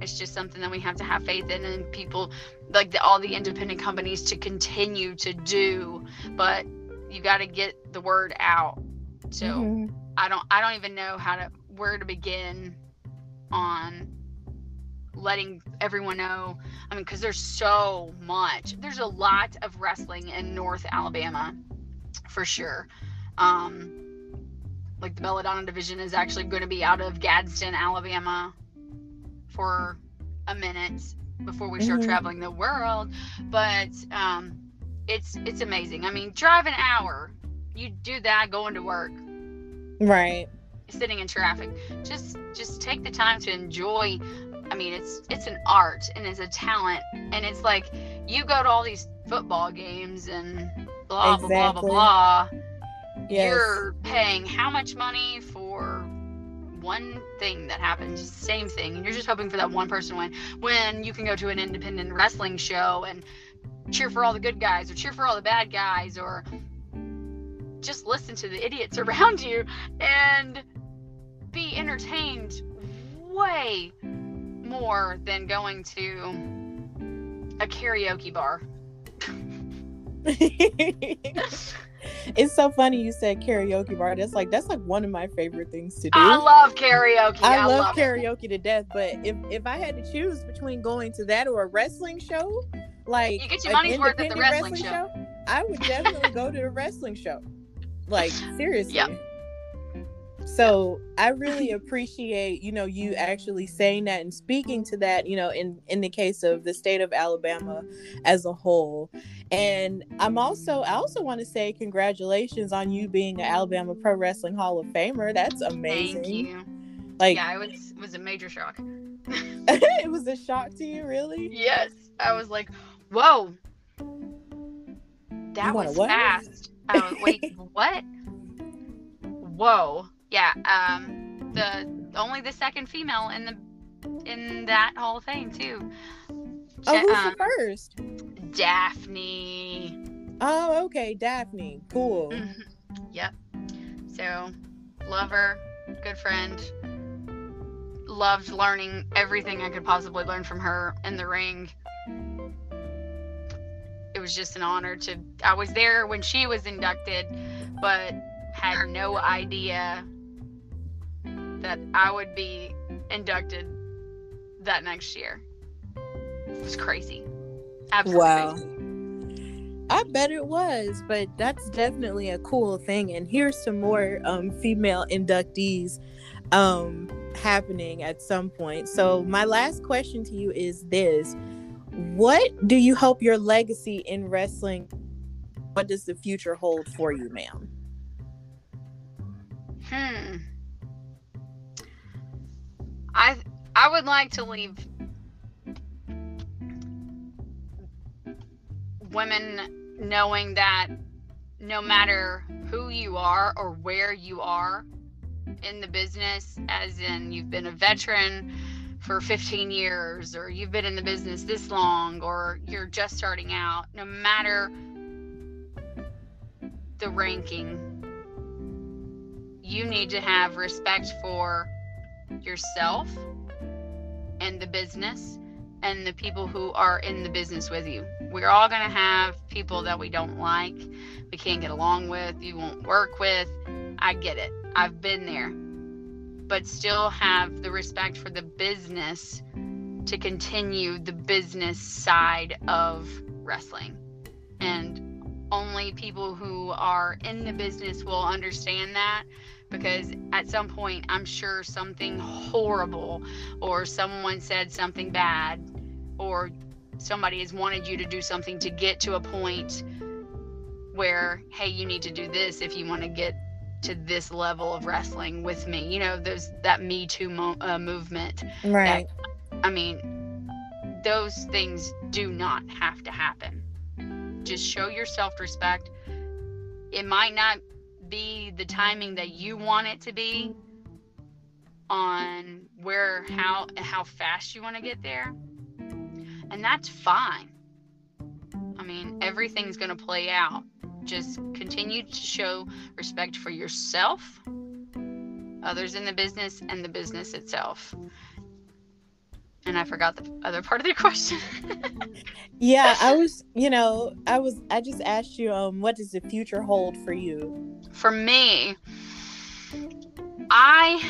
it's just something that we have to have faith in and people like the, all the independent companies to continue to do. But you got to get the word out. So Mhm. i don't i don't even know how to where to begin on letting everyone know i mean because there's so much. There's a lot of wrestling in north alabama for sure. Um like the belladonna division is actually going to be out of gadsden alabama for a minute before we start Mhm. traveling the world. But um it's it's amazing. I mean drive an hour. You do that going to work. Right. sitting in traffic. Just just take the time to enjoy i mean it's it's an art and it's a talent and it's like you go to all these football games and blah blah blah blah blah Yes. you're paying how much money for one thing that happens the same thing and you're just hoping for that one person win when you can go to an independent wrestling show and cheer for all the good guys or cheer for all the bad guys or just listen to the idiots around you and be entertained way more than going to a karaoke bar it's so funny you said karaoke bar. That's like that's like one of my favorite things to do. I love karaoke. I, I, love, love it. karaoke to death, but if if I had to choose between going to that or a wrestling show, like You get your money's worth at the independent wrestling show. I would definitely go to the wrestling show. Like seriously. Yep. So I really appreciate, you know, you actually saying that and speaking to that, you know, in in the case of the state of Alabama as a whole. And I'm also I also want to say congratulations on you being an Alabama Pro Wrestling Hall of Famer. That's amazing. Thank you. Like Yeah, it was was a major shock. it was a shock to you, really? Yes, I was like, whoa, that was what? fast. Oh wait, what? Whoa, yeah. Um, the only the second female in the in that Hall of Fame too. Oh, who's um, the first? Daphne. Oh, okay, Daphne. Cool. Mhm. Yep. So, love her, good friend. Loved learning everything I could possibly learn from her in the ring. It was just an honor to. I was there when she was inducted, but had no idea that I would be inducted that next year. It was crazy. Absolutely Wow. crazy. I bet it was, but that's definitely a cool thing. And here's some more um, female inductees um, happening at some point. So, my last question to you is this What do you hope your legacy in wrestling? What does the future hold for you, ma'am? Hmm. I I would like to leave women knowing that no matter who you are or where you are in the business, as in you've been a veteran for 15 years, or you've been in the business this long, or you're just starting out, no matter the ranking, you need to have respect for yourself and the business and the people who are in the business with you. We're all going to have people that we don't like, we can't get along with, you won't work with. I get it. I've been there. But still have the respect for the business to continue the business side of wrestling. And only people who are in the business will understand that because at some point I'm sure something horrible or someone said something bad or somebody has wanted you to do something to get to a point where hey you need to do this if you want to get to this level of wrestling with me you know there's that me too mo- uh, movement Right. I mean, those things do not have to happen. Just show your self respect. It might not be the timing that you want it to be on where how how fast you want to get there. And that's fine. I mean, everything's going to play out. Just continue to show respect for yourself, others in the business, and the business itself. And I forgot the other part of the question. Yeah, I was, you know, I was, I just asked you, um, what does the future hold for you? For me, I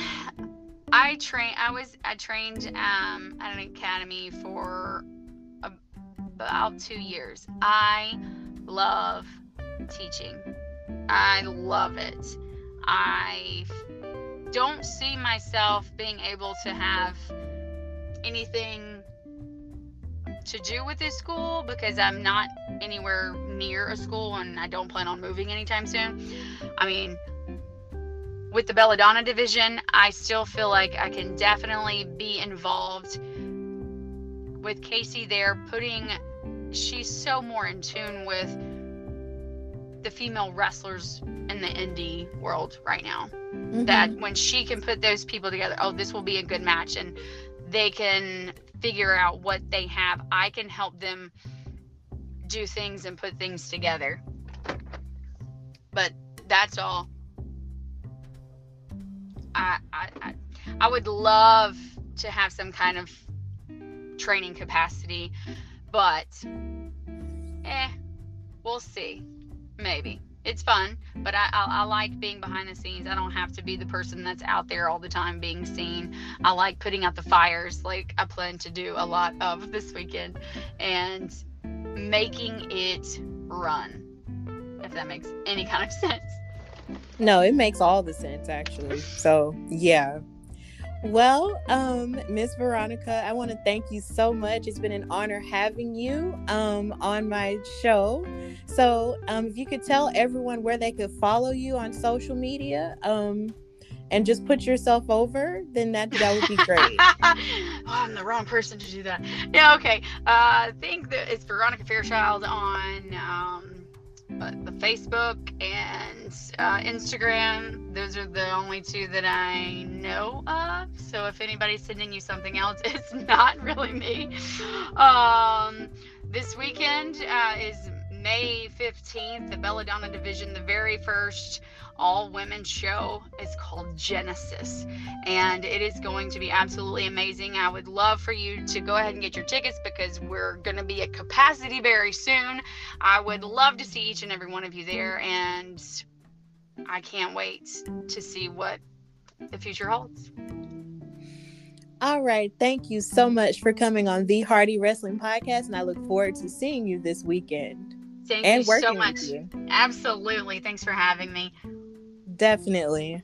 I train I was I trained um at an academy for a- about 2 years. I love teaching. I love it. I don't see myself being able to have anything to do with this school because I'm not anywhere near a school and I don't plan on moving anytime soon. I mean, with the Belladonna division, I still feel like I can definitely be involved with Casey there, putting she's so more in tune with the female wrestlers in the indie world right now. Mm-hmm. That when she can put those people together, oh, this will be a good match, and they can figure out what they have. I can help them do things and put things together. But that's all. I, I, I, would love to have some kind of training capacity, but eh, we'll see. Maybe it's fun, but I, I, I, like being behind the scenes. I don't have to be the person that's out there all the time being seen. I like putting out the fires, like I plan to do a lot of this weekend, and making it run. If that makes any kind of sense. No, it makes all the sense actually. So yeah, well, um, Miss Veronica, I want to thank you so much. It's been an honor having you um, on my show. So, um, if you could tell everyone where they could follow you on social media, um, and just put yourself over, then that that would be great. oh, I'm the wrong person to do that. Yeah, okay. Uh, I think that it's Veronica Fairchild on um, the Facebook and uh, Instagram. Those are the only two that I know of. So if anybody's sending you something else, it's not really me. Um, this weekend uh, is May 15th, the Belladonna Division, the very first all women show is called Genesis. And it is going to be absolutely amazing. I would love for you to go ahead and get your tickets because we're going to be at capacity very soon. I would love to see each and every one of you there. And I can't wait to see what the future holds. All right. Thank you so much for coming on the Hardy Wrestling Podcast. And I look forward to seeing you this weekend. Thank and you so much. You. Absolutely. Thanks for having me. Definitely.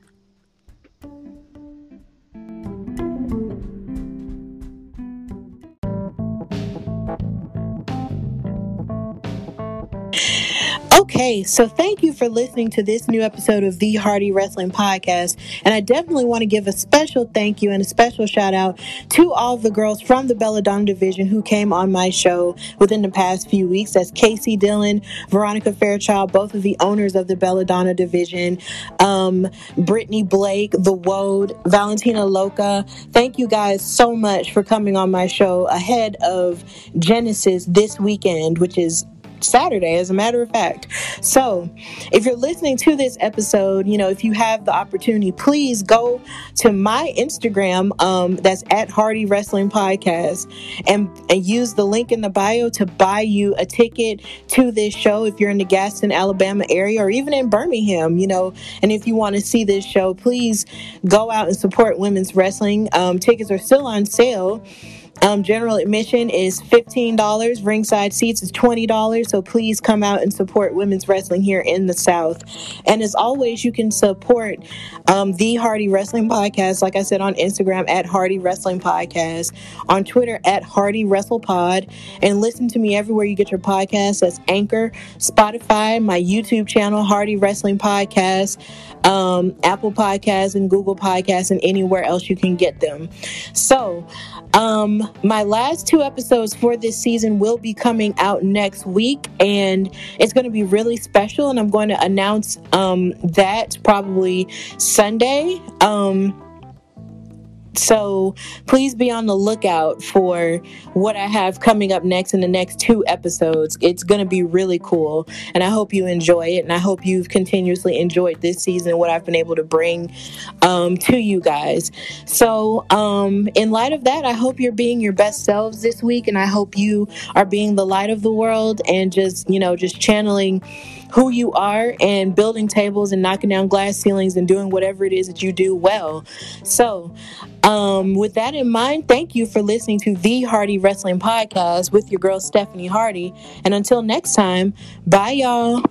Okay, so thank you for listening to this new episode of the Hardy Wrestling Podcast. And I definitely want to give a special thank you and a special shout out to all the girls from the Belladonna division who came on my show within the past few weeks. That's Casey Dillon, Veronica Fairchild, both of the owners of the Belladonna division, um, Brittany Blake, The Woad, Valentina Loca. Thank you guys so much for coming on my show ahead of Genesis this weekend, which is Saturday, as a matter of fact. So, if you're listening to this episode, you know, if you have the opportunity, please go to my Instagram, um, that's at Hardy Wrestling Podcast, and, and use the link in the bio to buy you a ticket to this show if you're in the Gadsden, Alabama area, or even in Birmingham, you know. And if you want to see this show, please go out and support women's wrestling. Um, tickets are still on sale. Um, general admission is $15. Ringside seats is $20. So please come out and support women's wrestling here in the South. And as always, you can support um, the Hardy Wrestling Podcast, like I said, on Instagram at Hardy Wrestling Podcast, on Twitter at Hardy Wrestle Pod, and listen to me everywhere you get your podcasts. That's Anchor, Spotify, my YouTube channel, Hardy Wrestling Podcast, um, Apple Podcasts, and Google Podcasts, and anywhere else you can get them. So, um, my last two episodes for this season will be coming out next week, and it's going to be really special. And I'm going to announce um, that probably Sunday. Um, so please be on the lookout for what I have coming up next in the next two episodes. It's going to be really cool. And I hope you enjoy it. And I hope you've continuously enjoyed this season, what I've been able to bring um, to you guys. So, um, in light of that, I hope you're being your best selves this week. And I hope you are being the light of the world and just, you know, just channeling who you are and building tables and knocking down glass ceilings and doing whatever it is that you do well. So, um, with that in mind, thank you for listening to the Hardy Wrestling Podcast with your girl Stephanie Hardy. And until next time, bye, y'all.